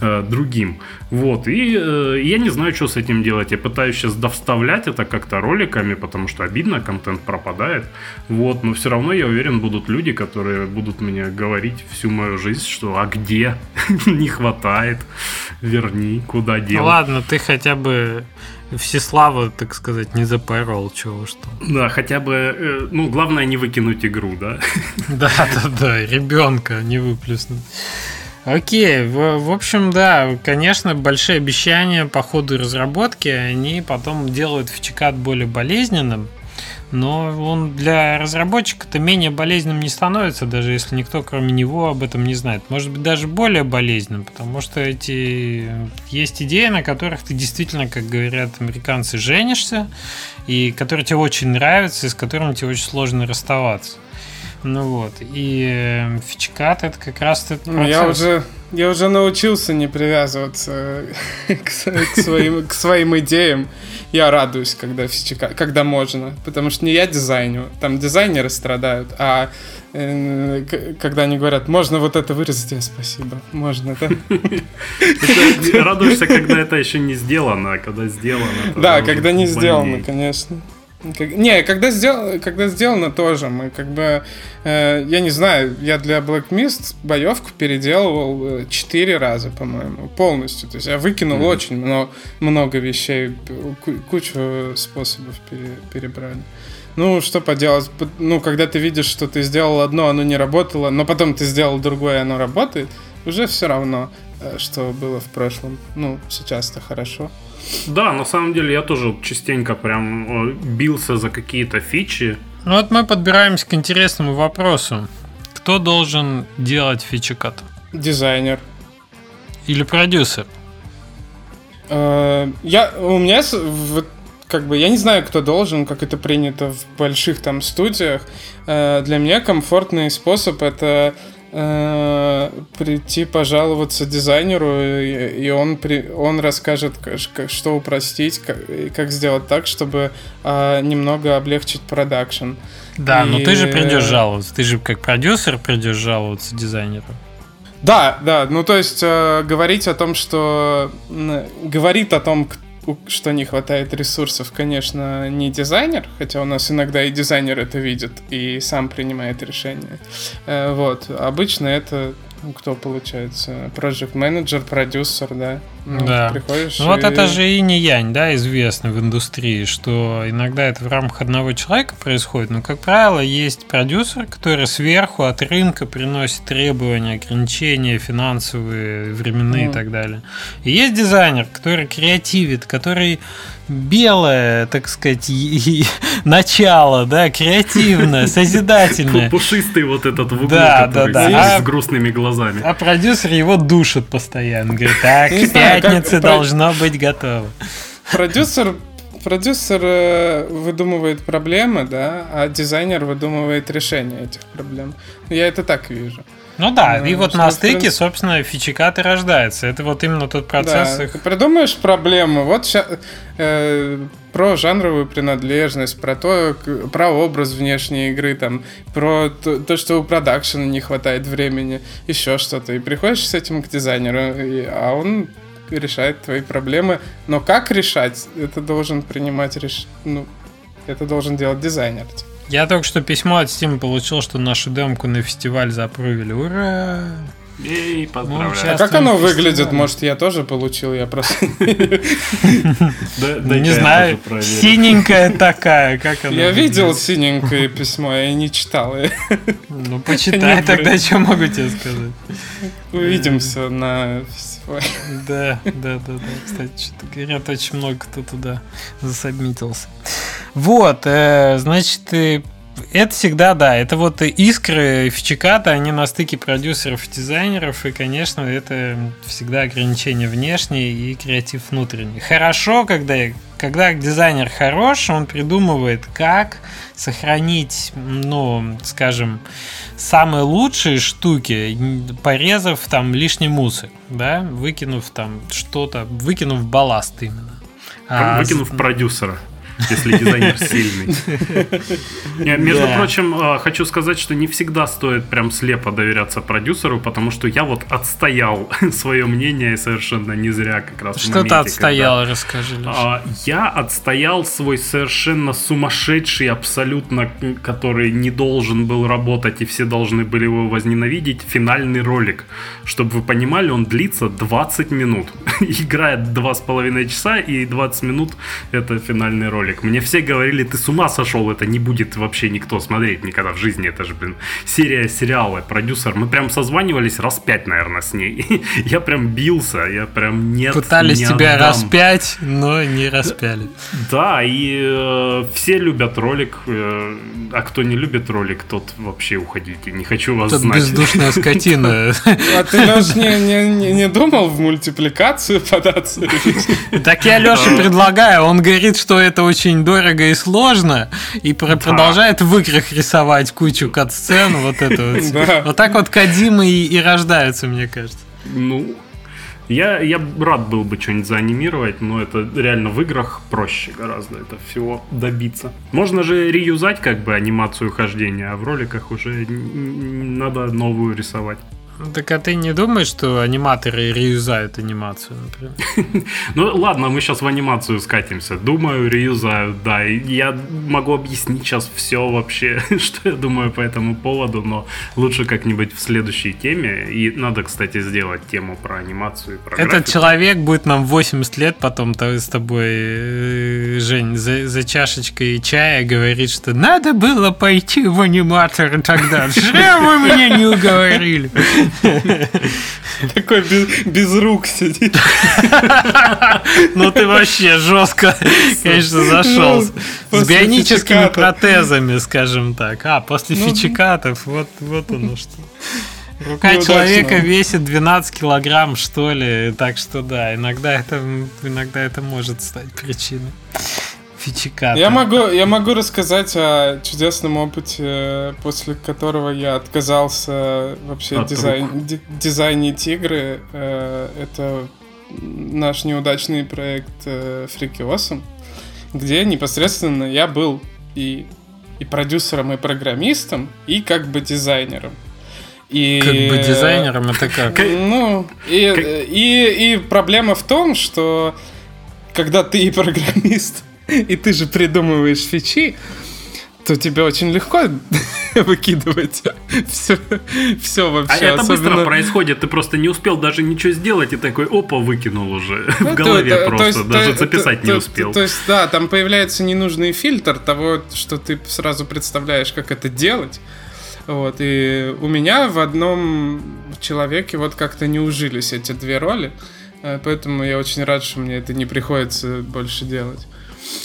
Speaker 3: э, другим. Вот, и э, я не знаю, что с этим делать. Я пытаюсь сейчас довставлять это как-то роликами, потому что обидно, контент пропадает. Вот, но все равно я уверен, будут люди, которые будут мне говорить всю мою жизнь, что а где не хватает, верни, куда делать.
Speaker 1: Ладно, ты хотя бы Всеслава, так сказать, не запарол, чего что.
Speaker 3: Да, хотя бы, э, ну, главное не выкинуть игру, да?
Speaker 1: Да, да, да, ребенка не выплеснуть. Окей, в, в общем, да, конечно, большие обещания по ходу разработки, они потом делают фичекат более болезненным, но он для разработчика-то менее болезненным не становится, даже если никто кроме него об этом не знает. Может быть, даже более болезненным, потому что эти есть идеи, на которых ты действительно, как говорят американцы, женишься, и которые тебе очень нравятся, и с которыми тебе очень сложно расставаться. Ну вот, и э, фичкат это как раз этот
Speaker 2: процесс. Ну, я уже, я уже научился не привязываться к, к, своим, к своим идеям я радуюсь, когда физика, когда можно, потому что не я дизайню, там дизайнеры страдают, а э, когда они говорят, можно вот это вырезать, я спасибо, можно, да?
Speaker 3: Радуешься, когда это еще не сделано, а когда сделано.
Speaker 2: Да, когда не сделано, конечно. Не, когда, сдел... когда сделано тоже, мы как бы, э, я не знаю, я для Black Mist боевку переделывал э, четыре раза, по-моему, полностью. То есть я выкинул mm-hmm. очень много, много вещей, кучу способов пере, перебрали. Ну, что поделать, ну, когда ты видишь, что ты сделал одно, оно не работало, но потом ты сделал другое, оно работает, уже все равно, э, что было в прошлом. Ну, сейчас-то хорошо.
Speaker 3: Да, на самом деле я тоже частенько прям э, бился за какие-то фичи.
Speaker 1: Ну вот мы подбираемся к интересному вопросу. Кто должен делать фичи кат?
Speaker 2: Дизайнер.
Speaker 1: Или продюсер?
Speaker 2: Э, я, у меня как бы я не знаю, кто должен, как это принято в больших там студиях. Э, для меня комфортный способ это Э, прийти пожаловаться дизайнеру, и, он, при, он расскажет, как, что упростить, как, как сделать так, чтобы а, немного облегчить продакшн.
Speaker 1: Да, и... но ты же придешь жаловаться, ты же как продюсер придешь жаловаться дизайнеру.
Speaker 2: Да, да, ну то есть э, говорить о том, что говорит о том, что не хватает ресурсов, конечно, не дизайнер, хотя у нас иногда и дизайнер это видит и сам принимает решение. Э, вот. Обычно это кто получается? Project менеджер, продюсер, да?
Speaker 1: Ну, да. Приходишь ну, и... вот это же и не янь, да, известно в индустрии, что иногда это в рамках одного человека происходит, но, как правило, есть продюсер, который сверху от рынка приносит требования, ограничения финансовые, временные mm. и так далее. И есть дизайнер, который креативит, который белое, так сказать, начало, да, креативное, созидательное.
Speaker 3: Пушистый вот этот в углу, да, да, да. с грустными глазами.
Speaker 1: А продюсер его душит постоянно. Говорит, так, к пятнице должно быть готово.
Speaker 2: Продюсер продюсер э, выдумывает проблемы, да, а дизайнер выдумывает решение этих проблем. Я это так вижу.
Speaker 1: Ну да, ну, и вот на стыке, собственно, фичикат и рождается. Это вот именно тот процесс. Да,
Speaker 2: их... Ты придумаешь проблему. Вот ща, э, про жанровую принадлежность, про то, про образ внешней игры, там, про то, то что у продакшена не хватает времени, еще что-то. И приходишь с этим к дизайнеру, и, а он решает твои проблемы. Но как решать, это должен принимать реш... ну, это должен делать дизайнер. Типа.
Speaker 1: Я только что письмо от Steam получил, что нашу демку на фестиваль запрувили. Ура!
Speaker 3: Эй, поздравляю.
Speaker 2: А как оно выглядит? Может, я тоже получил, я просто...
Speaker 1: Не знаю, синенькая такая, как она
Speaker 2: Я видел синенькое письмо, я не читал.
Speaker 1: Ну, почитай тогда, что могу тебе сказать.
Speaker 2: Увидимся на фестивале.
Speaker 1: Да, да, да, да. Кстати, говорят, очень много кто туда засобмитился. Вот, э, значит, э, это всегда, да, это вот искры фичиката, они на стыке продюсеров и дизайнеров, и, конечно, это всегда ограничение внешнее и креатив внутренний. Хорошо, когда, когда дизайнер хорош, он придумывает, как сохранить, ну, скажем, самые лучшие штуки, порезав там лишний мусор, да, выкинув там что-то, выкинув балласт именно.
Speaker 3: А, выкинув продюсера. Если дизайнер сильный. Между прочим, э, хочу сказать, что не всегда стоит прям слепо доверяться продюсеру, потому что я вот отстоял свое мнение совершенно не зря как раз
Speaker 1: Что ты отстоял, расскажи. А,
Speaker 3: я отстоял свой совершенно сумасшедший, абсолютно, который не должен был работать, и все должны были его возненавидеть, финальный ролик. Чтобы вы понимали, он длится 20 минут. Играет 2,5 часа, и 20 минут это финальный ролик ролик. Мне все говорили, ты с ума сошел, это не будет вообще никто смотреть никогда в жизни. Это же, блин, серия сериала, продюсер. Мы прям созванивались раз пять, наверное, с ней. я прям бился, я прям нет.
Speaker 1: Пытались не тебя отдам. распять, но не распяли.
Speaker 3: Да, и э, все любят ролик, э, а кто не любит ролик, тот вообще уходите. Не хочу вас
Speaker 1: тот
Speaker 3: знать.
Speaker 1: бездушная скотина.
Speaker 2: А ты, Леш, не думал в мультипликацию податься?
Speaker 1: Так я Леше предлагаю, он говорит, что это очень дорого и сложно, и да. продолжает в играх рисовать кучу кат-сцен, вот это вот. Да. Вот так вот Кадимы и, и рождаются, мне кажется.
Speaker 3: Ну, я, я рад был бы что-нибудь заанимировать, но это реально в играх проще гораздо это всего добиться. Можно же реюзать как бы анимацию хождения, а в роликах уже надо новую рисовать.
Speaker 1: Так а ты не думаешь, что аниматоры реюзают анимацию, например?
Speaker 3: ну ладно, мы сейчас в анимацию скатимся. Думаю, реюзают, да. Я могу объяснить сейчас все вообще, что я думаю по этому поводу, но лучше как-нибудь в следующей теме. И надо, кстати, сделать тему про анимацию. Про
Speaker 1: Этот человек будет нам 80 лет потом с тобой, э, Жень, за, за чашечкой чая говорит, что надо было пойти в аниматор тогда. Зачем вы мне не уговорили?
Speaker 2: Такой без, рук сидит.
Speaker 1: Ну ты вообще жестко, конечно, зашел. Ну, С бионическими протезами, скажем так. А, после ну, фичикатов, вот, вот оно что. Рука ну, человека весит 12 килограмм, что ли. Так что да, иногда это, иногда это может стать причиной. Фичиката.
Speaker 2: Я могу, я могу рассказать о чудесном опыте, после которого я отказался вообще От дизайн, дизайнить игры. Э, это наш неудачный проект Freaky э, Awesome, где непосредственно я был и, и продюсером, и программистом, и как бы дизайнером.
Speaker 1: И, как бы дизайнером это как?
Speaker 2: Ну, и, и, и проблема в том, что когда ты и программист, и ты же придумываешь фичи, то тебе очень легко выкидывать все, все вообще.
Speaker 3: А это особенно... быстро происходит, ты просто не успел даже ничего сделать, и такой, опа, выкинул уже ну, в голове то, просто, то есть, даже то, записать то, не успел.
Speaker 2: То, то есть, да, там появляется ненужный фильтр того, что ты сразу представляешь, как это делать. Вот, и у меня в одном человеке вот как-то не ужились эти две роли, э, поэтому я очень рад, что мне это не приходится больше делать.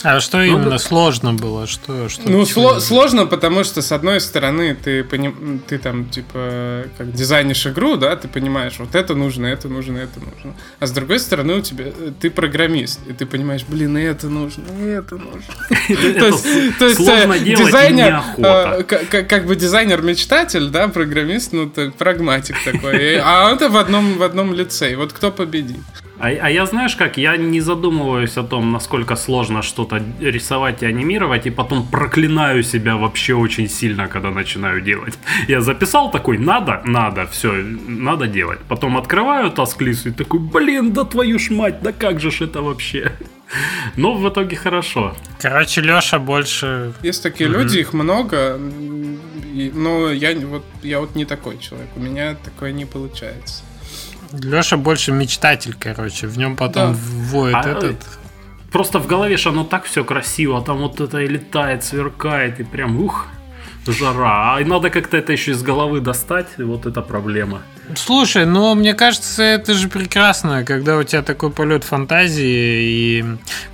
Speaker 1: А что ну, именно да. сложно было? Что, что
Speaker 2: ну, сло- сложно, потому что, с одной стороны, ты, поним... ты там, типа, как дизайнишь игру, да, ты понимаешь, вот это нужно, это нужно, это нужно. А с другой стороны, у тебя ты программист, и ты понимаешь, блин, и это нужно, и это нужно. То есть, э, дизайнер, э, как бы дизайнер-мечтатель, да, программист, ну, прагматик такой. А это в одном в одном лице. И вот кто победит?
Speaker 3: А, а я знаешь как, я не задумываюсь о том, насколько сложно что-то рисовать и анимировать, и потом проклинаю себя вообще очень сильно, когда начинаю делать. Я записал такой, надо, надо, все, надо делать. Потом открываю тасклису и такой, блин, да твою ж мать, да как же ж это вообще? Но в итоге хорошо.
Speaker 1: Короче, Леша больше...
Speaker 2: Есть такие угу. люди, их много, но я вот, я вот не такой человек, у меня такое не получается.
Speaker 1: Леша больше мечтатель, короче. В нем потом да. воет а, этот.
Speaker 3: Просто в голове же оно так все красиво, а там вот это и летает, сверкает, и прям ух, жара. А надо как-то это еще из головы достать, и вот эта проблема.
Speaker 1: Слушай, ну мне кажется, это же прекрасно, когда у тебя такой полет фантазии. И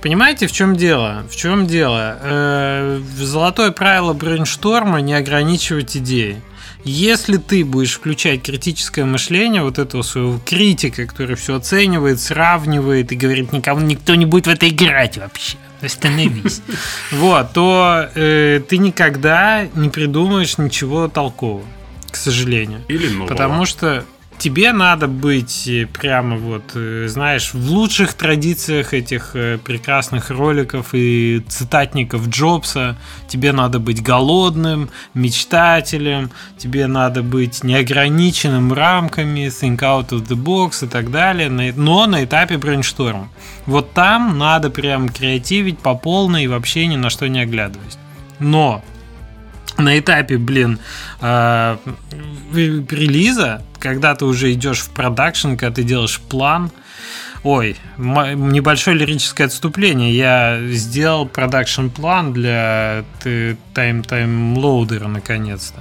Speaker 1: понимаете, в чем дело? В чем дело? Э, золотое правило брейншторма не ограничивать идеи. Если ты будешь включать критическое мышление, вот этого своего критика, который все оценивает, сравнивает и говорит, никому никто не будет в это играть вообще. Остановись. Вот, то э, ты никогда не придумаешь ничего толкового, к сожалению.
Speaker 3: Или нового.
Speaker 1: Потому что тебе надо быть э, прямо вот, э, знаешь, в лучших традициях этих э, прекрасных роликов и цитатников Джобса. Тебе надо быть голодным, мечтателем, тебе надо быть неограниченным рамками, think out of the box и так далее, но на этапе брейншторма. Вот там надо прям креативить по полной и вообще ни на что не оглядываясь. Но на этапе, блин, э, релиза, когда ты уже идешь в продакшн, когда ты делаешь план, Ой, небольшое лирическое отступление. Я сделал продакшн план для тайм-тайм-лоадера наконец-то.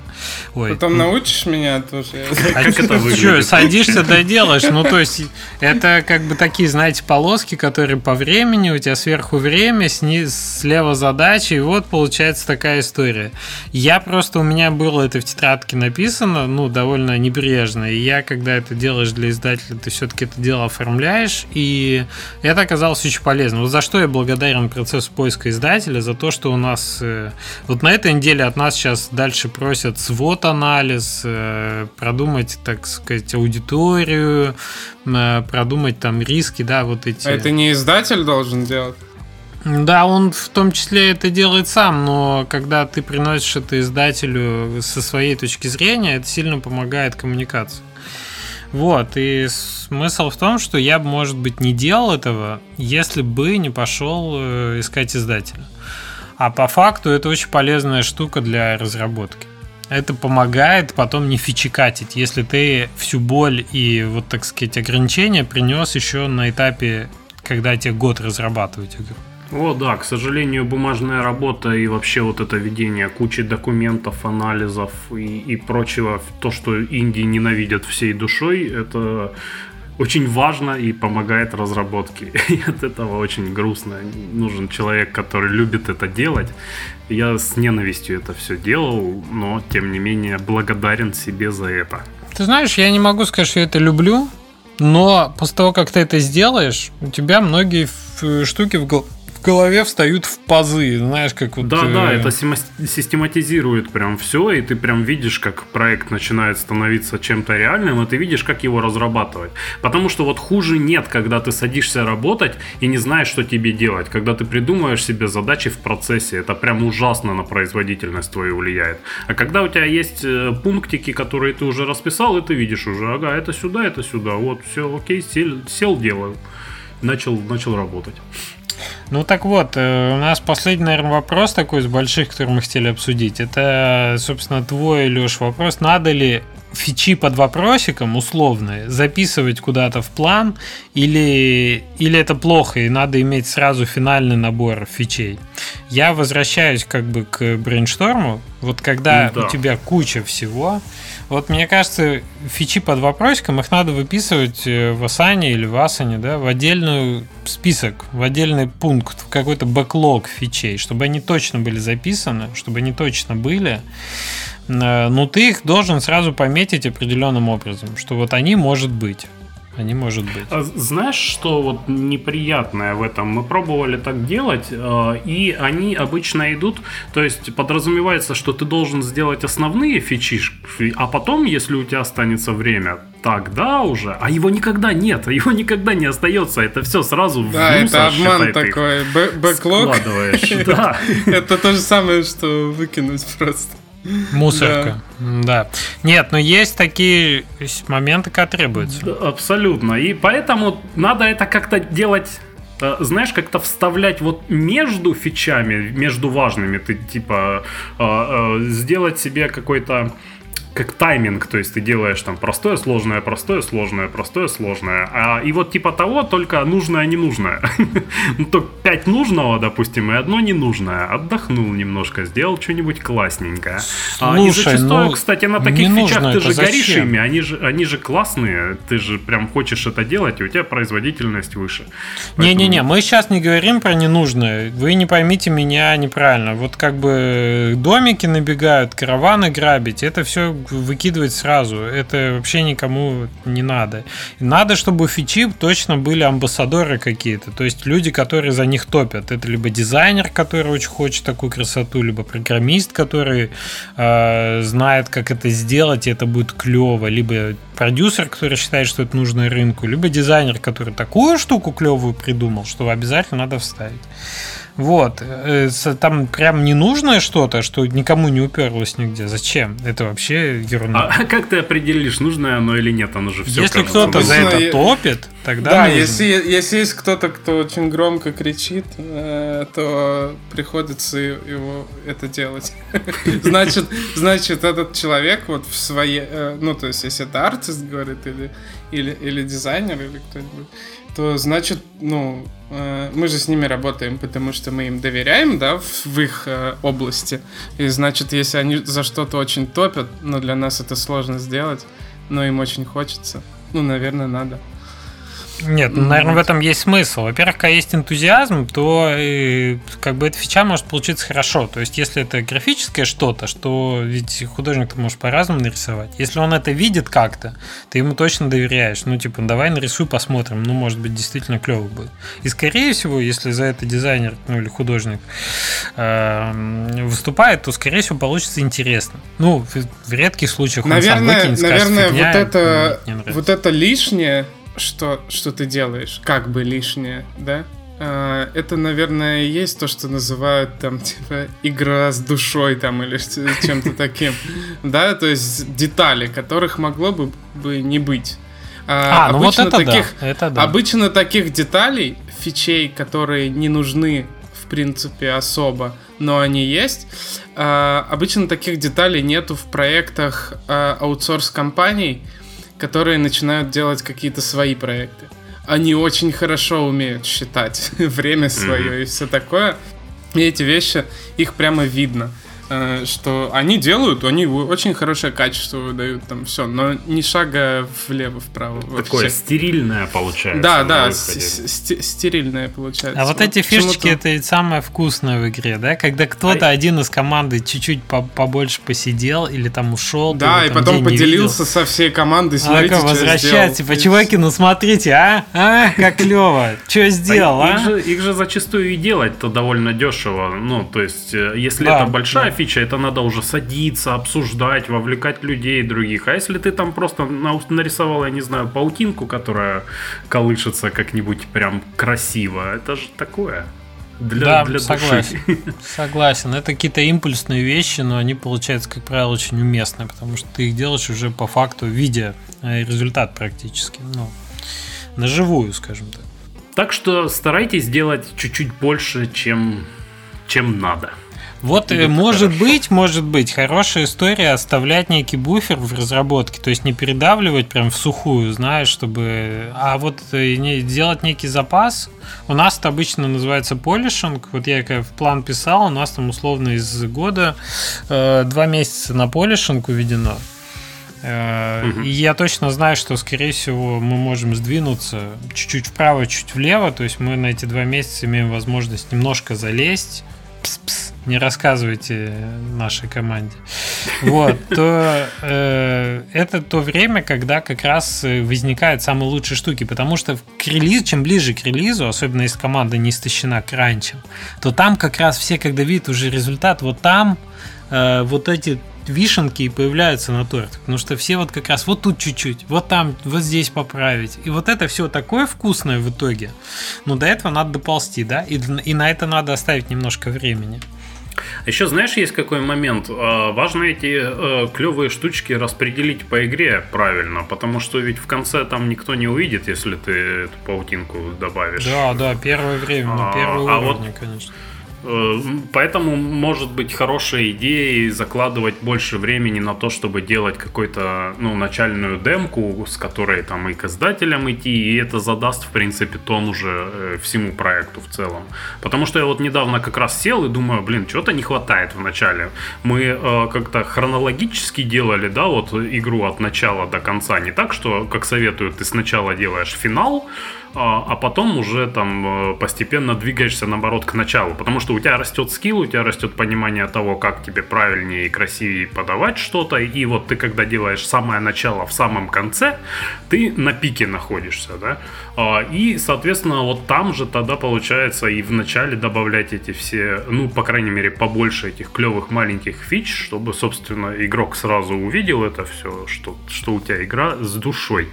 Speaker 2: Ой. Потом научишь меня тоже.
Speaker 1: А как это выглядит? Что, садишься, доделаешь? Ну, то есть, это как бы такие, знаете, полоски, которые по времени, у тебя сверху время, сниз, слева задача, и вот получается такая история. Я просто, у меня было это в тетрадке написано, ну, довольно небрежно, и я, когда это делаешь для издателя, ты все-таки это дело оформляешь, и это оказалось очень полезно. Вот за что я благодарен процессу поиска издателя, за то, что у нас э, вот на этой неделе от нас сейчас дальше просят свод анализ, э, продумать, так сказать, аудиторию, э, продумать там риски, да, вот эти.
Speaker 2: А это не издатель должен делать?
Speaker 1: Да, он в том числе это делает сам, но когда ты приносишь это издателю со своей точки зрения, это сильно помогает коммуникации. Вот, и смысл в том, что я бы, может быть, не делал этого, если бы не пошел э, искать издателя. А по факту это очень полезная штука для разработки. Это помогает потом не фичикатить, если ты всю боль и, вот так сказать, ограничения принес еще на этапе, когда тебе год разрабатывать игру.
Speaker 3: О, да, к сожалению, бумажная работа и вообще вот это ведение кучи документов, анализов и, и прочего, то, что Индии ненавидят всей душой, это очень важно и помогает разработке. И от этого очень грустно. Нужен человек, который любит это делать. Я с ненавистью это все делал, но тем не менее благодарен себе за это.
Speaker 1: Ты знаешь, я не могу сказать, что я это люблю, но после того, как ты это сделаешь, у тебя многие штуки в голове голове встают в пазы, знаешь, как вот...
Speaker 3: Да, э... да, это систематизирует прям все, и ты прям видишь, как проект начинает становиться чем-то реальным, и ты видишь, как его разрабатывать. Потому что вот хуже нет, когда ты садишься работать и не знаешь, что тебе делать. Когда ты придумываешь себе задачи в процессе, это прям ужасно на производительность твою влияет. А когда у тебя есть э, пунктики, которые ты уже расписал, и ты видишь уже, ага, это сюда, это сюда, вот, все, окей, сел, сел делаю. Начал, начал работать.
Speaker 1: Ну так вот, э, у нас последний, наверное, вопрос такой из больших, который мы хотели обсудить. Это, собственно, твой, Леш, вопрос. Надо ли фичи под вопросиком условные записывать куда-то в план или, или это плохо и надо иметь сразу финальный набор фичей. Я возвращаюсь как бы к брейншторму. Вот когда ну, да. у тебя куча всего, вот мне кажется, фичи под вопросиком, их надо выписывать э, в Асане или в Асане, да, в отдельный список, в отдельный пункт, в какой-то бэклог фичей, чтобы они точно были записаны, чтобы они точно были. Э, но ты их должен сразу пометить определенным образом, что вот они может быть. Они может быть. А
Speaker 3: знаешь, что вот неприятное в этом? Мы пробовали так делать, э, и они обычно идут, то есть подразумевается, что ты должен сделать основные фичи, а потом, если у тебя останется время, тогда уже, а его никогда нет, его никогда не остается, это все сразу в
Speaker 2: Да, это обман такой, бэклог. Да. Это то же самое, что выкинуть просто.
Speaker 1: Мусорка. Да. да. Нет, но есть такие моменты, которые требуются. Да,
Speaker 3: абсолютно. И поэтому надо это как-то делать э, знаешь, как-то вставлять вот между фичами, между важными, ты типа э, э, сделать себе какой-то как тайминг, то есть ты делаешь там простое, сложное, простое, сложное, простое, сложное. А, и вот типа того, только нужное, ненужное. ну, то 5 нужного, допустим, и одно ненужное. Отдохнул немножко, сделал что-нибудь классненькое. Слушай, а, и зачастую, ну, кстати, на таких фичах ты же зачем? горишь ими, они же, они же классные, ты же прям хочешь это делать, и у тебя производительность выше.
Speaker 1: Не-не-не, мы сейчас не говорим про ненужное. Вы не поймите меня неправильно. Вот как бы домики набегают, караваны грабить, это все выкидывать сразу. Это вообще никому не надо. Надо, чтобы у фичи точно были амбассадоры какие-то. То есть люди, которые за них топят. Это либо дизайнер, который очень хочет такую красоту, либо программист, который э, знает, как это сделать, и это будет клево, либо продюсер, который считает, что это нужно рынку, либо дизайнер, который такую штуку клевую придумал, что обязательно надо вставить. Вот. Э, там прям ненужное что-то, что никому не уперлось нигде. Зачем? Это вообще ерунда.
Speaker 3: А как ты определишь, нужное оно или нет? Оно же все
Speaker 1: Если кто-то за это топит, тогда
Speaker 2: Да, если, если есть кто-то, кто очень громко кричит, э, то приходится его это делать. Значит, значит, этот человек вот в своей... Э, ну, то есть, если это артист говорит, или, или, или дизайнер, или кто-нибудь, то значит, ну, э, мы же с ними работаем, потому что мы им доверяем, да, в, в их э, области. И значит, если они за что-то очень топят, но для нас это сложно сделать, но им очень хочется, ну, наверное, надо.
Speaker 1: Нет, ну, наверное, в этом есть смысл. Во-первых, когда есть энтузиазм, то э, как бы эта фича может получиться хорошо. То есть, если это графическое что-то, что ведь художник ты можешь по-разному нарисовать. Если он это видит как-то, ты ему точно доверяешь. Ну, типа, давай нарисуй, посмотрим. Ну, может быть, действительно клево будет. И, скорее всего, если за это дизайнер ну, или художник э, выступает, то, скорее всего, получится интересно. Ну, в, в редких случаях
Speaker 2: наверное, он сам выкинет, наверное, скажет, вот это, вот это лишнее что, что ты делаешь, как бы лишнее, да? А, это, наверное, и есть то, что называют там, типа, игра с душой там или чем-то таким. Да, то есть детали, которых могло бы, бы не быть.
Speaker 1: А, а ну вот это таких,
Speaker 2: да, это да. Обычно таких деталей, фичей, которые не нужны, в принципе, особо, но они есть, а, обычно таких деталей нету в проектах аутсорс-компаний, которые начинают делать какие-то свои проекты. Они очень хорошо умеют считать время свое mm-hmm. и все такое. И эти вещи, их прямо видно. Э, что они делают, они очень хорошее качество выдают, там все, но ни шага влево-вправо.
Speaker 3: Такое стерильное получается.
Speaker 2: Да, да, стерильное получается.
Speaker 1: А вот, эти фишечки это самое вкусное в игре, да? Когда кто-то а один из команды чуть-чуть побольше посидел или там ушел.
Speaker 2: Да, и потом поделился со всей командой,
Speaker 1: смотрите, что возвращать, типа, чуваки, ну смотрите, а? А, как клево, что сделал, а?
Speaker 3: Их же зачастую и делать-то довольно дешево, ну, то есть, э, если это большая фича, это надо уже садиться, обсуждать, вовлекать людей других. А если ты там просто нарисовал, я не знаю, паутинку, которая колышется как-нибудь прям красиво, это же такое.
Speaker 1: Для, да, для согласен. Души. Согласен. Это какие-то импульсные вещи, но они получаются, как правило, очень уместные, потому что ты их делаешь уже по факту, видя э, результат практически. Ну, на живую, скажем так.
Speaker 3: Так что старайтесь делать чуть-чуть больше, чем, чем надо.
Speaker 1: Вот Или может хорошо. быть, может быть, хорошая история оставлять некий буфер в разработке, то есть не передавливать прям в сухую, знаешь, чтобы... А вот э, делать некий запас. У нас это обычно называется полишинг. Вот я как в план писал, у нас там условно из года э, два месяца на полишинг уведено. Э, и я точно знаю, что, скорее всего, мы можем сдвинуться чуть-чуть вправо, чуть влево. То есть мы на эти два месяца имеем возможность немножко залезть. Пс-пс, не рассказывайте нашей команде. Вот, то э, это то время, когда как раз э, возникают самые лучшие штуки, потому что к релизу, чем ближе к релизу, особенно если команда не истощена кранчем, то там как раз все, когда видят уже результат, вот там э, вот эти вишенки и появляются на торте. Потому что все вот как раз вот тут чуть-чуть, вот там, вот здесь поправить. И вот это все такое вкусное в итоге. Но до этого надо доползти, да? И, и на это надо оставить немножко времени.
Speaker 3: Еще знаешь, есть какой момент? А, важно эти э, клевые штучки распределить по игре правильно, потому что ведь в конце там никто не увидит, если ты эту паутинку добавишь.
Speaker 1: Да, да, первое время, а, первый а уровень, вот, конечно.
Speaker 3: Э, поэтому может быть хорошей идеей закладывать больше времени на то, чтобы делать какую-то ну, начальную демку, с которой там и к издателям идти, и это задаст, в принципе, тон уже э, всему проекту в целом. Потому что я вот недавно как раз сел и думаю, блин, чего-то не хватает в начале. Мы э, как-то хронологически делали, да, вот игру от начала до конца, не так, что, как советуют, ты сначала делаешь финал, а, а потом уже там э, постепенно двигаешься наоборот к началу. Потому что у тебя растет скилл, у тебя растет понимание того, как тебе правильнее и красивее подавать что-то, и вот ты когда делаешь самое начало в самом конце, ты на пике находишься, да, а, и, соответственно, вот там же тогда получается и в начале добавлять эти все, ну, по крайней мере, побольше этих клевых маленьких фич, чтобы, собственно, игрок сразу увидел это все, что, что у тебя игра с душой.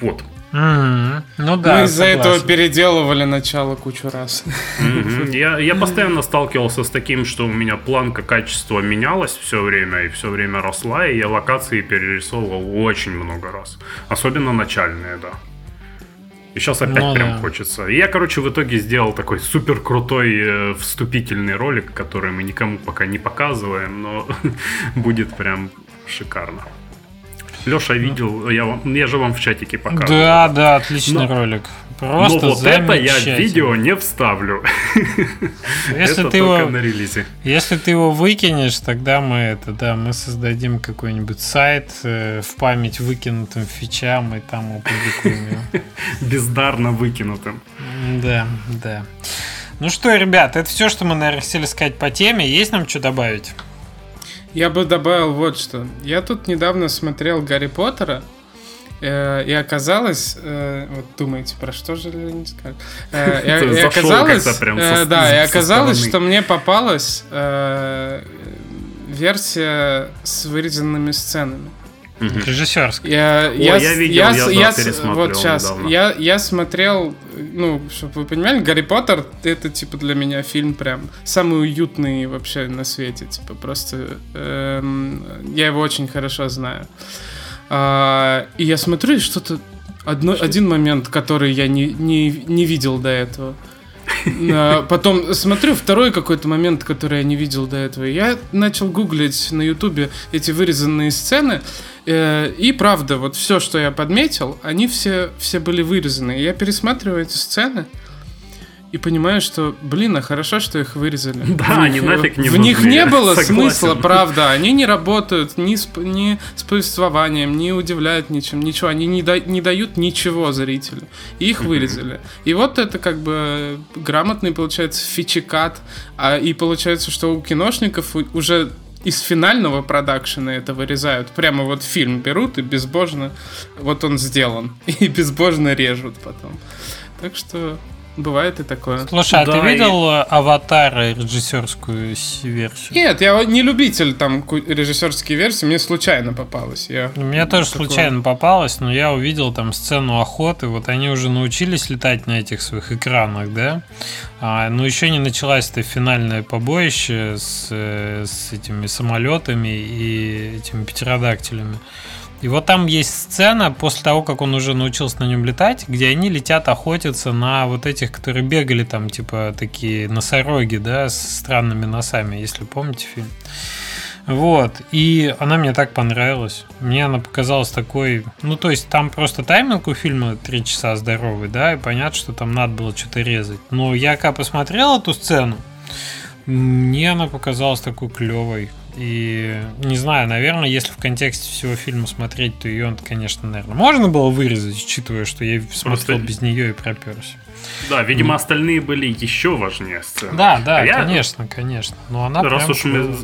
Speaker 3: Вот.
Speaker 1: Mm-hmm. Ну да.
Speaker 2: Мы из-за этого переделывали начало кучу раз.
Speaker 3: Mm-hmm. Я, я постоянно сталкивался с таким, что у меня планка качества менялась все время и все время росла, и я локации перерисовывал очень много раз. Особенно начальные, да. И сейчас опять ну, прям да. хочется. И я, короче, в итоге сделал такой супер крутой э, вступительный ролик, который мы никому пока не показываем, но будет прям шикарно. Леша видел, я, вам, я же вам в чатике показывал.
Speaker 1: Да, да, отличный но, ролик. Просто
Speaker 3: но вот это я в видео не вставлю.
Speaker 1: Если это ты его, на релизе. Если ты его выкинешь, тогда мы это, да, мы создадим какой-нибудь сайт э, в память выкинутым фичам и там опубликуем его.
Speaker 3: Бездарно выкинутым.
Speaker 1: Да, да. Ну что, ребят, это все, что мы, наверное, хотели сказать по теме. Есть нам что добавить?
Speaker 2: Я бы добавил вот что. Я тут недавно смотрел Гарри Поттера, э, и оказалось, э, вот думаете, про что же не скажу. Э, и, оказалось, э, да, и оказалось, что мне попалась э, версия с вырезанными сценами.
Speaker 1: Угу. Режиссерский.
Speaker 2: Я, О, я, я видел, я, я, я вот сейчас, я, я смотрел, ну, чтобы вы понимали, Гарри Поттер это типа для меня фильм прям самый уютный вообще на свете, типа просто эм, я его очень хорошо знаю. А, и я смотрю, и что-то одно, один момент, который я не, не, не видел до этого. А, потом смотрю второй какой-то момент, который я не видел до этого. Я начал гуглить на ютубе эти вырезанные сцены. Э, и правда, вот все, что я подметил, они все, все были вырезаны. Я пересматриваю эти сцены и понимаю, что, блин, а хорошо, что их вырезали.
Speaker 3: Да, они нафиг не
Speaker 2: В них не было Согласен. смысла, правда. Они не работают ни с, ни с повествованием, не удивляют ничем, ничего. Они не, да, не дают ничего зрителю. И их вырезали. И вот это как бы грамотный, получается, фичекат. А, и получается, что у киношников уже из финального продакшена это вырезают. Прямо вот фильм берут и безбожно вот он сделан. И безбожно режут потом. Так что Бывает и такое.
Speaker 1: Слушай, а да, ты видел и... «Аватар» режиссерскую версию?
Speaker 2: Нет, я не любитель там режиссерские версии, мне случайно попалось. Я
Speaker 1: мне тоже такое... случайно попалось, но я увидел там сцену охоты, вот они уже научились летать на этих своих экранах, да? А, но еще не началось это финальное побоище с, э, с этими самолетами и этими птеродактилями. И вот там есть сцена после того, как он уже научился на нем летать, где они летят охотиться на вот этих, которые бегали там, типа такие носороги, да, с странными носами, если помните фильм. Вот, и она мне так понравилась. Мне она показалась такой... Ну, то есть, там просто тайминг у фильма 3 часа здоровый, да, и понятно, что там надо было что-то резать. Но я когда посмотрел эту сцену, мне она показалась такой клевой. И не знаю, наверное, если в контексте всего фильма смотреть, то ее, конечно, наверное, можно было вырезать, учитывая, что я смотрел Просто... без нее и проперся.
Speaker 3: Да, видимо, mm. остальные были еще важнее сцены.
Speaker 1: Да, да, а конечно, я... конечно. Но она
Speaker 3: Раз прям... уж мы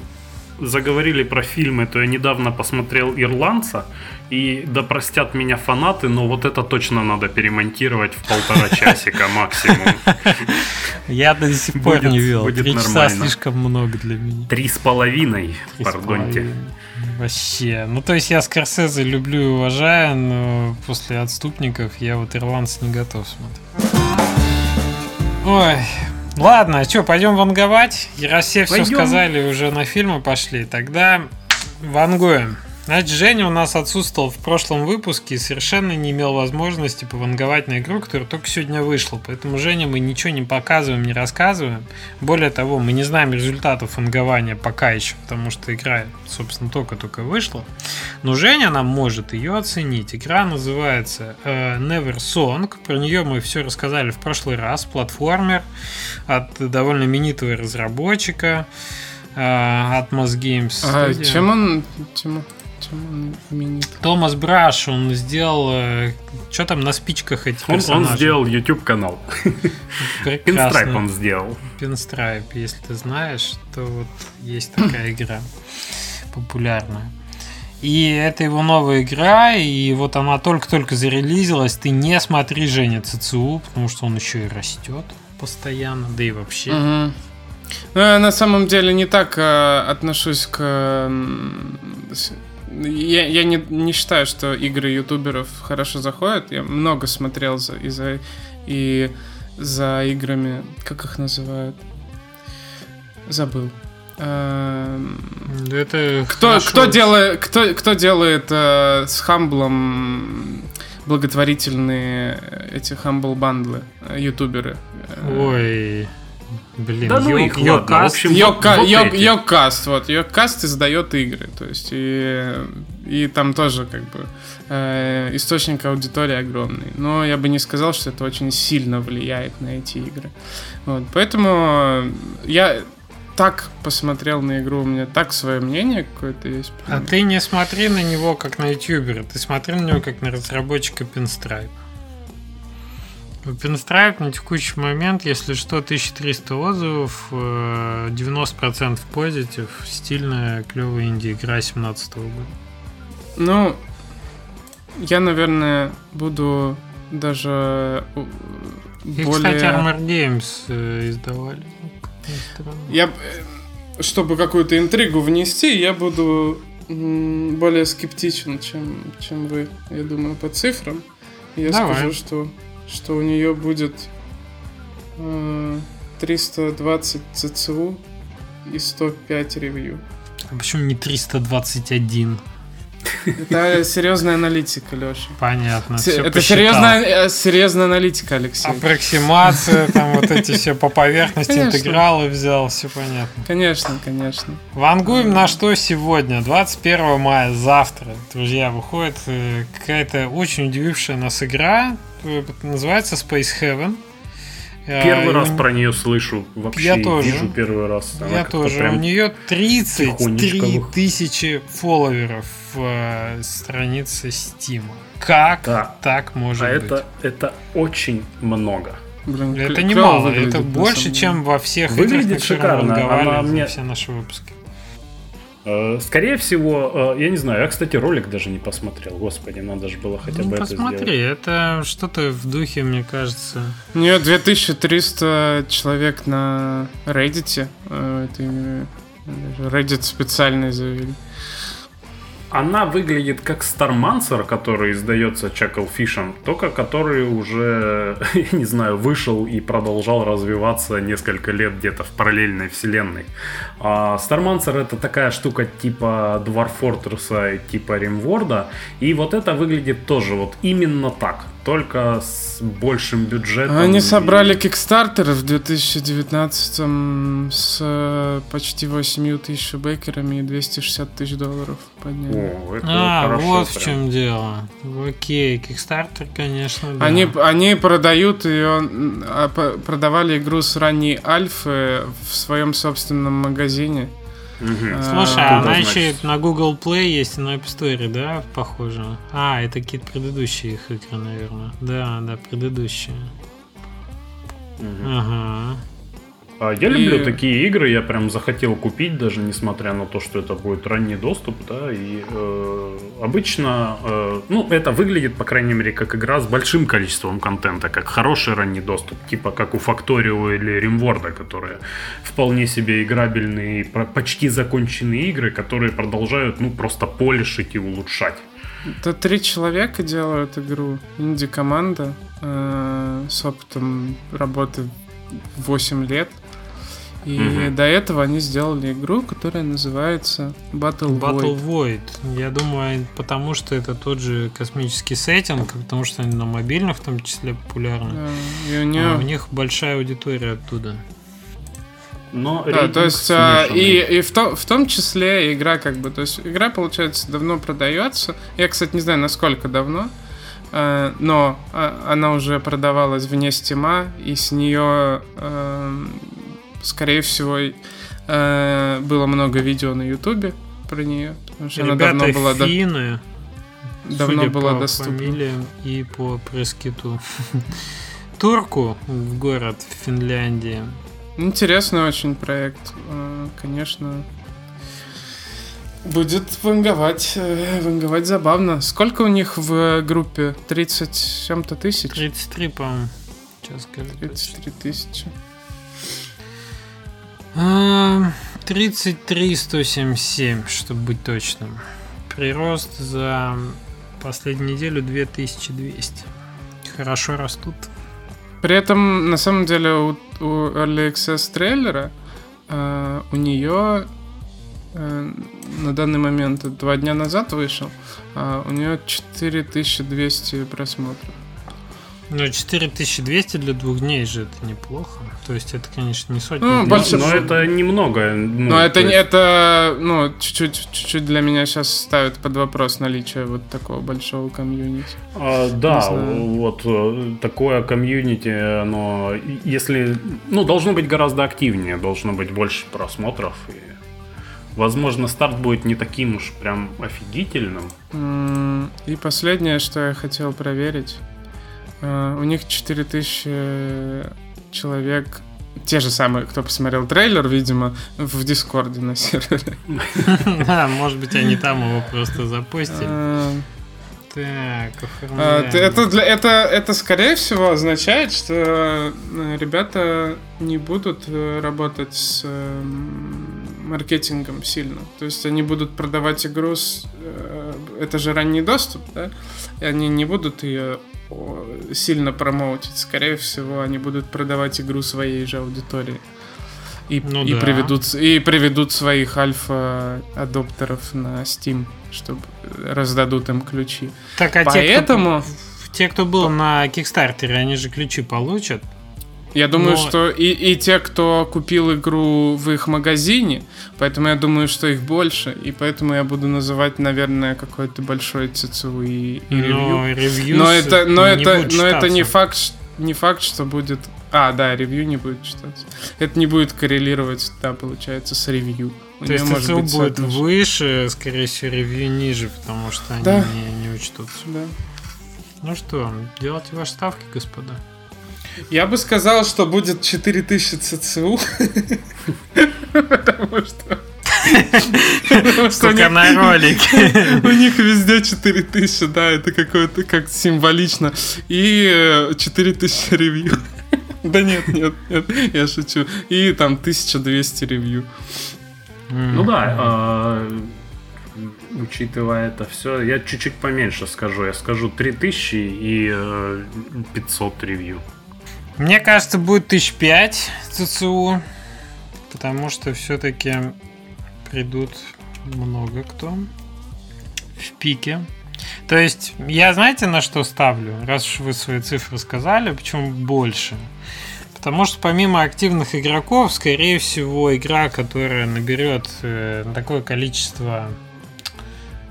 Speaker 3: заговорили про фильмы, то я недавно посмотрел «Ирландца», и да простят меня фанаты, но вот это точно надо перемонтировать в полтора часика максимум.
Speaker 1: Я до сих пор не видел. Три часа слишком много для меня.
Speaker 3: Три с половиной, пардонте.
Speaker 1: Вообще. Ну, то есть я Скорсезе люблю и уважаю, но после «Отступников» я вот «Ирландца» не готов смотреть. Ой, Ладно, а что, пойдем ванговать? Все все сказали, уже на фильмы пошли. Тогда вангуем. Значит, Женя у нас отсутствовал в прошлом выпуске и совершенно не имел возможности пованговать на игру, которая только сегодня вышла. Поэтому Женя мы ничего не показываем, не рассказываем. Более того, мы не знаем результатов вангования пока еще, потому что игра, собственно, только-только вышла. Но Женя нам может ее оценить. Игра называется э, Never Song. Про нее мы все рассказали в прошлый раз. Платформер от довольно именитого разработчика. Э, Atmos Games.
Speaker 2: А, чем он... Чем... чем он именит.
Speaker 1: Томас Браш, он сделал... Э, что там на спичках этих
Speaker 3: он, он сделал YouTube-канал. Пинстрайп он сделал.
Speaker 1: Пинстрайп, если ты знаешь, то вот есть такая игра популярная. И это его новая игра, и вот она только-только зарелизилась. Ты не смотри Женя ЦЦУ, потому что он еще и растет постоянно, да и вообще.
Speaker 2: Угу. Ну, я на самом деле не так э, отношусь к... я я не, не считаю, что игры ютуберов хорошо заходят. Я много смотрел за, и, за, и за играми, как их называют? Забыл.
Speaker 1: Эм, это
Speaker 2: кто, кто делает, кто, кто делает э, с Хамблом благотворительные эти Хамбл бандлы, э, ютуберы?
Speaker 1: Ой. Блин,
Speaker 3: да ну их, Йокаст,
Speaker 2: Йокаст, вот, Йокаст издает игры, то есть, и, и там тоже, как бы, э, источник аудитории огромный, но я бы не сказал, что это очень сильно влияет на эти игры, вот, поэтому я так посмотрел на игру, у меня так свое мнение какое-то есть.
Speaker 1: А ты не смотри на него как на ютубера, ты смотри на него как на разработчика Pinstripe. Pinstripe на текущий момент, если что, 1300 отзывов, 90% э, позитив, стильная, клевая инди-игра 17 года.
Speaker 2: Ну, я, наверное, буду даже
Speaker 1: И, более... кстати, Armor Games э, издавали.
Speaker 2: Я, э, чтобы какую-то интригу внести, я буду более скептичен, чем, чем вы, я думаю, по цифрам. Я Давай. скажу, что что у нее будет э, 320 ЦЦУ и 105 ревью.
Speaker 1: А почему не 321?
Speaker 2: Это серьезная аналитика, Леша.
Speaker 1: Понятно.
Speaker 2: Это серьезная, э, серьезная аналитика, Алексей.
Speaker 1: Аппроксимация, там вот эти все по поверхности конечно. интегралы взял, все понятно.
Speaker 2: Конечно, конечно.
Speaker 1: Вангуем на что сегодня, 21 мая, завтра, друзья, выходит э, какая-то очень удивившая нас игра, э, называется Space Heaven.
Speaker 3: Первый а, раз про нее слышу. Вообще
Speaker 1: я тоже.
Speaker 3: вижу первый раз.
Speaker 1: Она я тоже. У нее 33 тысячи фолловеров в э, странице Steam. Как да. так может
Speaker 3: а
Speaker 1: быть?
Speaker 3: Это, это очень много.
Speaker 1: Блин, это немало, это больше, чем во всех
Speaker 3: выглядит играх, шикарно.
Speaker 1: Она мне... все наши выпуски.
Speaker 3: Э, скорее всего, э, я не знаю, я, кстати, ролик даже не посмотрел. Господи, надо же было хотя ну, бы
Speaker 1: посмотри,
Speaker 3: это
Speaker 1: Посмотри, это что-то в духе, мне кажется.
Speaker 2: У нее 2300 человек на Reddit. Это Reddit специальный завели.
Speaker 3: Она выглядит как Стармансер, который издается Чаклфишем, только который уже, я не знаю, вышел и продолжал развиваться несколько лет где-то в параллельной вселенной. А Стармансер это такая штука типа Dwarf Fortress, типа Римворда, и вот это выглядит тоже вот именно так только с большим бюджетом.
Speaker 2: Они собрали Kickstarter в 2019 с э, почти 8 тысяч бейкерами и 260 тысяч долларов подняли.
Speaker 1: О, это а, хорошо, вот прям. в чем дело. Окей, Kickstarter, конечно, да.
Speaker 2: Они, они продают ее, а, продавали игру с ранней альфы в своем собственном магазине.
Speaker 1: Угу. Слушай, а она еще на Google Play есть и на App Store, да, похоже? А, это какие-то предыдущие их игры, наверное. Да, да, предыдущие.
Speaker 3: Угу. Ага. А я люблю и... такие игры, я прям захотел купить, даже несмотря на то, что это будет ранний доступ, да, и э, обычно, э, ну, это выглядит, по крайней мере, как игра с большим количеством контента, как хороший ранний доступ, типа как у Factorio или Rimworld, которые вполне себе играбельные, почти законченные игры, которые продолжают, ну, просто полишить и улучшать.
Speaker 2: Это три человека делают игру, инди-команда э, с опытом работы 8 лет. И угу. до этого они сделали игру, которая называется Battle,
Speaker 1: Battle Void. Void. Я думаю, потому что это тот же космический сеттинг, потому что они на мобильных в том числе популярны. Да, и у, нее... а у них большая аудитория оттуда.
Speaker 2: Но да, то есть а, и, и в, том, в том числе игра как бы, то есть игра получается давно продается. Я, кстати, не знаю, насколько давно, э, но э, она уже продавалась вне стима, и с нее э, скорее всего, э, было много видео на Ютубе про нее,
Speaker 1: Ребята давно была финны, давно была доступна. фамилиям и по пресс-киту. Турку в город в Финляндии.
Speaker 2: Интересный очень проект, э, конечно. Будет ванговать, э, ванговать забавно. Сколько у них в группе? 30 чем-то тысяч?
Speaker 1: 33, по-моему.
Speaker 2: Сейчас скажу. 33 тысячи.
Speaker 1: 33 177, чтобы быть точным. Прирост за последнюю неделю 2200. Хорошо растут.
Speaker 2: При этом, на самом деле, у, у Access трейлера э, у нее э, на данный момент два дня назад вышел, э, у нее 4200 просмотров.
Speaker 1: Ну, 4200 для двух дней же это неплохо. То есть это, конечно, не сотни. Ну,
Speaker 3: больше... Но это немного. Ну,
Speaker 2: но это, есть... это, ну, чуть-чуть, чуть-чуть для меня сейчас ставит под вопрос наличие вот такого большого комьюнити.
Speaker 3: А, да, вот э, такое комьюнити, оно, если, ну, должно быть гораздо активнее, должно быть больше просмотров. И, возможно, старт будет не таким уж прям офигительным.
Speaker 2: И последнее, что я хотел проверить у них 4000 человек те же самые, кто посмотрел трейлер, видимо, в Дискорде на сервере.
Speaker 1: Да, может быть, они там его просто запустили. Э, так,
Speaker 2: а, это, для, это, это, скорее всего, означает, что э, ребята не будут работать с маркетингом сильно. То есть они будут продавать игру с... Это же ранний доступ, да? И они не будут ее сильно промоутить. Скорее всего, они будут продавать игру своей же аудитории. И, ну, и, да. приведут, и приведут своих альфа-адоптеров на Steam, чтобы раздадут им ключи.
Speaker 1: Так, а Поэтому... те, кто, те, кто был на Кикстартере, они же ключи получат.
Speaker 2: Я думаю, Но... что и, и те, кто купил игру в их магазине, поэтому я думаю, что их больше, и поэтому я буду называть, наверное, какой-то большой ЦЦУ и, и ревью. Но, это, но это, но это не факт, не факт, что будет. А, да, ревью не будет читаться. Это не будет коррелировать, да, получается, с ревью.
Speaker 1: У То есть ЦЦУ быть будет выше, скорее всего, ревью ниже, потому что они да. не, не учтутся. Да. Ну что, делайте ваши ставки, господа.
Speaker 2: Я бы сказал, что будет 4000 ЦЦУ. Потому что...
Speaker 1: Сколько на ролике.
Speaker 2: У них везде 4000, да, это какое-то как символично. И 4000 э, ревью. Да нет, нет, нет, я шучу. И там 1200 ревью.
Speaker 3: Ну да, а, учитывая это все, я чуть-чуть поменьше скажу. Я скажу 3000 и 500 э, ревью.
Speaker 1: Мне кажется, будет тысяч пять ЦЦУ, потому что все-таки придут много кто в пике. То есть, я знаете, на что ставлю? Раз уж вы свои цифры сказали, почему больше? Потому что помимо активных игроков, скорее всего, игра, которая наберет э, такое количество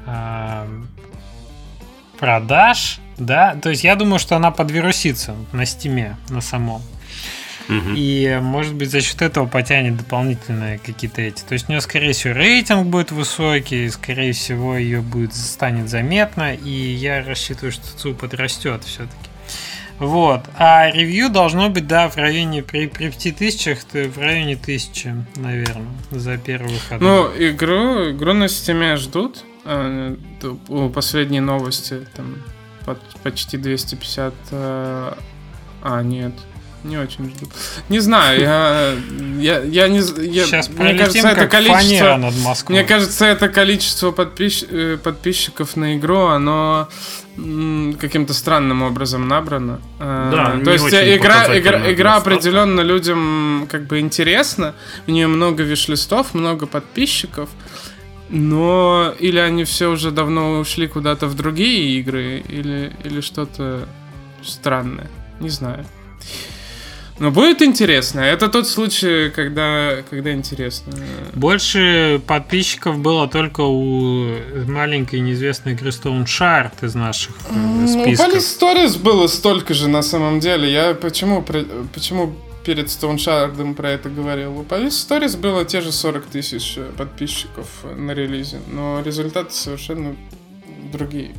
Speaker 1: э, продаж, да, то есть я думаю, что она подвирусится на стиме, на самом. И, может быть, за счет этого потянет дополнительные какие-то эти. То есть у нее, скорее всего, рейтинг будет высокий, скорее всего, ее будет станет заметно, и я рассчитываю, что ЦУ подрастет все-таки. Вот. А ревью должно быть, да, в районе при, при 5000, в районе 1000, наверное, за первый выход.
Speaker 2: Ну, игру, игру на стиме ждут. А, последние новости там почти 250... Э, а, нет, не очень жду. Не знаю, я, я, я не я,
Speaker 1: Сейчас мне кажется, это количество, над
Speaker 2: Москвой. Мне кажется, это количество подпис, э, подписчиков на игру, оно каким-то странным образом набрано. Э, да, То есть игра, игра, игра определенно людям как бы интересна, у нее много виш-листов, много подписчиков, но или они все уже давно ушли куда-то в другие игры, или, или что-то странное. Не знаю. Но будет интересно. Это тот случай, когда, когда интересно.
Speaker 1: Больше подписчиков было только у маленькой неизвестной игры Stone Shard из наших э, списков.
Speaker 2: У Palace Stories было столько же на самом деле. Я почему, почему перед Стоуншардом про это говорил. У Police Stories было те же 40 тысяч э, подписчиков на релизе, но результаты совершенно другие.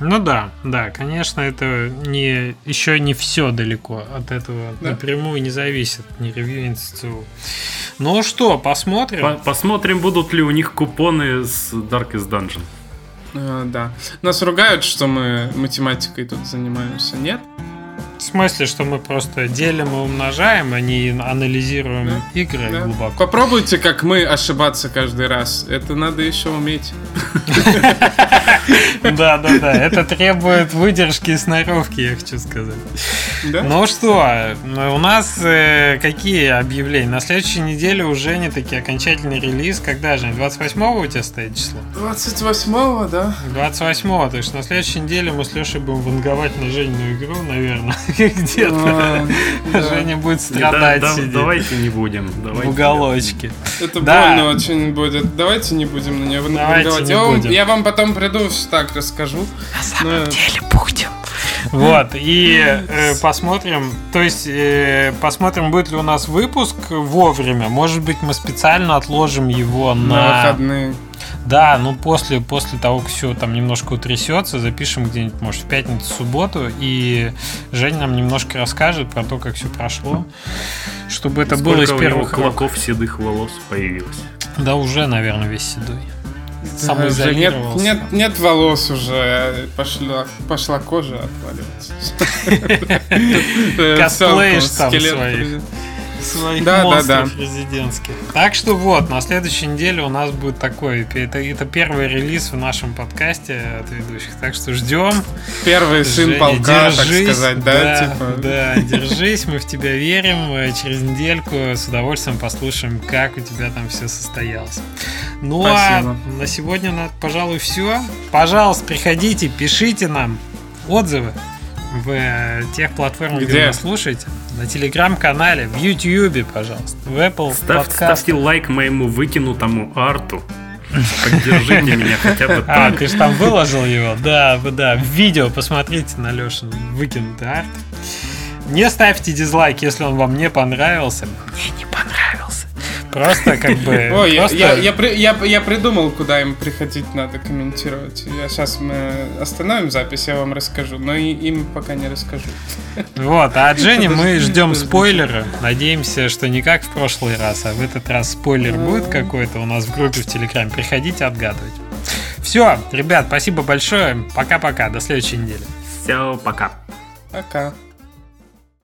Speaker 1: Ну да, да, конечно, это не еще не все далеко от этого да. напрямую не зависит, ни ревью, ни ЦЦУ. Ну что, посмотрим. По
Speaker 3: посмотрим, будут ли у них купоны с Darkest Dungeon.
Speaker 2: А, да. Нас ругают, что мы математикой тут занимаемся, нет?
Speaker 1: В смысле, что мы просто делим и умножаем, а не анализируем да? игры да. глубоко.
Speaker 2: Попробуйте, как мы, ошибаться каждый раз. Это надо еще уметь.
Speaker 1: Да, да, да. Это требует выдержки и сноровки, я хочу сказать. Ну что, у нас э, какие объявления? На следующей неделе уже не такие окончательный релиз. Когда же? 28-го у тебя стоит число?
Speaker 2: 28-го, да.
Speaker 1: 28-го, то есть на следующей неделе мы с Лешей будем ванговать на Женину игру, наверное. где-то. Женя будет страдать.
Speaker 3: Давайте не будем.
Speaker 1: в уголочке.
Speaker 2: Это больно очень будет. Давайте не будем на нее ванговать. Я вам потом приду, так расскажу.
Speaker 1: На самом деле будем. Вот, и э, посмотрим, то есть э, посмотрим, будет ли у нас выпуск вовремя. Может быть, мы специально отложим его на, на выходные. Да, ну после, после того, как все там немножко утрясется, запишем где-нибудь, может, в пятницу, субботу, и Женя нам немножко расскажет про то, как все прошло, чтобы это Сколько было из первых
Speaker 3: у него клоков седых волос появилось?
Speaker 1: Да уже, наверное, весь седой.
Speaker 2: Нет, нет, нет волос уже, пошла, пошла кожа отваливаться.
Speaker 1: Косплеишь там своих своих да, монстров да, да. резидентских. Так что вот, на следующей неделе у нас будет такой, это, это первый релиз в нашем подкасте от ведущих, так что ждем.
Speaker 2: Первый сын Женя, полка, держись, так сказать, да?
Speaker 1: Да, типа. да, держись, мы в тебя верим, через недельку с удовольствием послушаем, как у тебя там все состоялось. Ну а Спасибо. а на сегодня, пожалуй, все. Пожалуйста, приходите, пишите нам отзывы в э, тех платформах, где, где вы слушаете. На телеграм-канале, в Ютьюбе, пожалуйста, в Apple
Speaker 3: Ставь, Ставьте лайк моему выкинутому арту. Поддержите меня хотя бы
Speaker 1: А, ты же там выложил его? Да, да. В видео посмотрите на Лешин выкинутый арт. Не ставьте дизлайк, если он вам не понравился. Мне не понравился. Просто как бы...
Speaker 2: Ой. Я, я, я, я, придумал, куда им приходить надо комментировать. Я сейчас мы остановим запись, я вам расскажу, но и им пока не расскажу.
Speaker 1: Вот, а от Жени мы ждем спойлеры. Надеемся, что не как в прошлый раз, а в этот раз спойлер будет какой-то у нас в группе в Телеграме. Приходите отгадывать. Все, ребят, спасибо большое. Пока-пока. До следующей недели.
Speaker 3: Все, пока.
Speaker 2: Пока.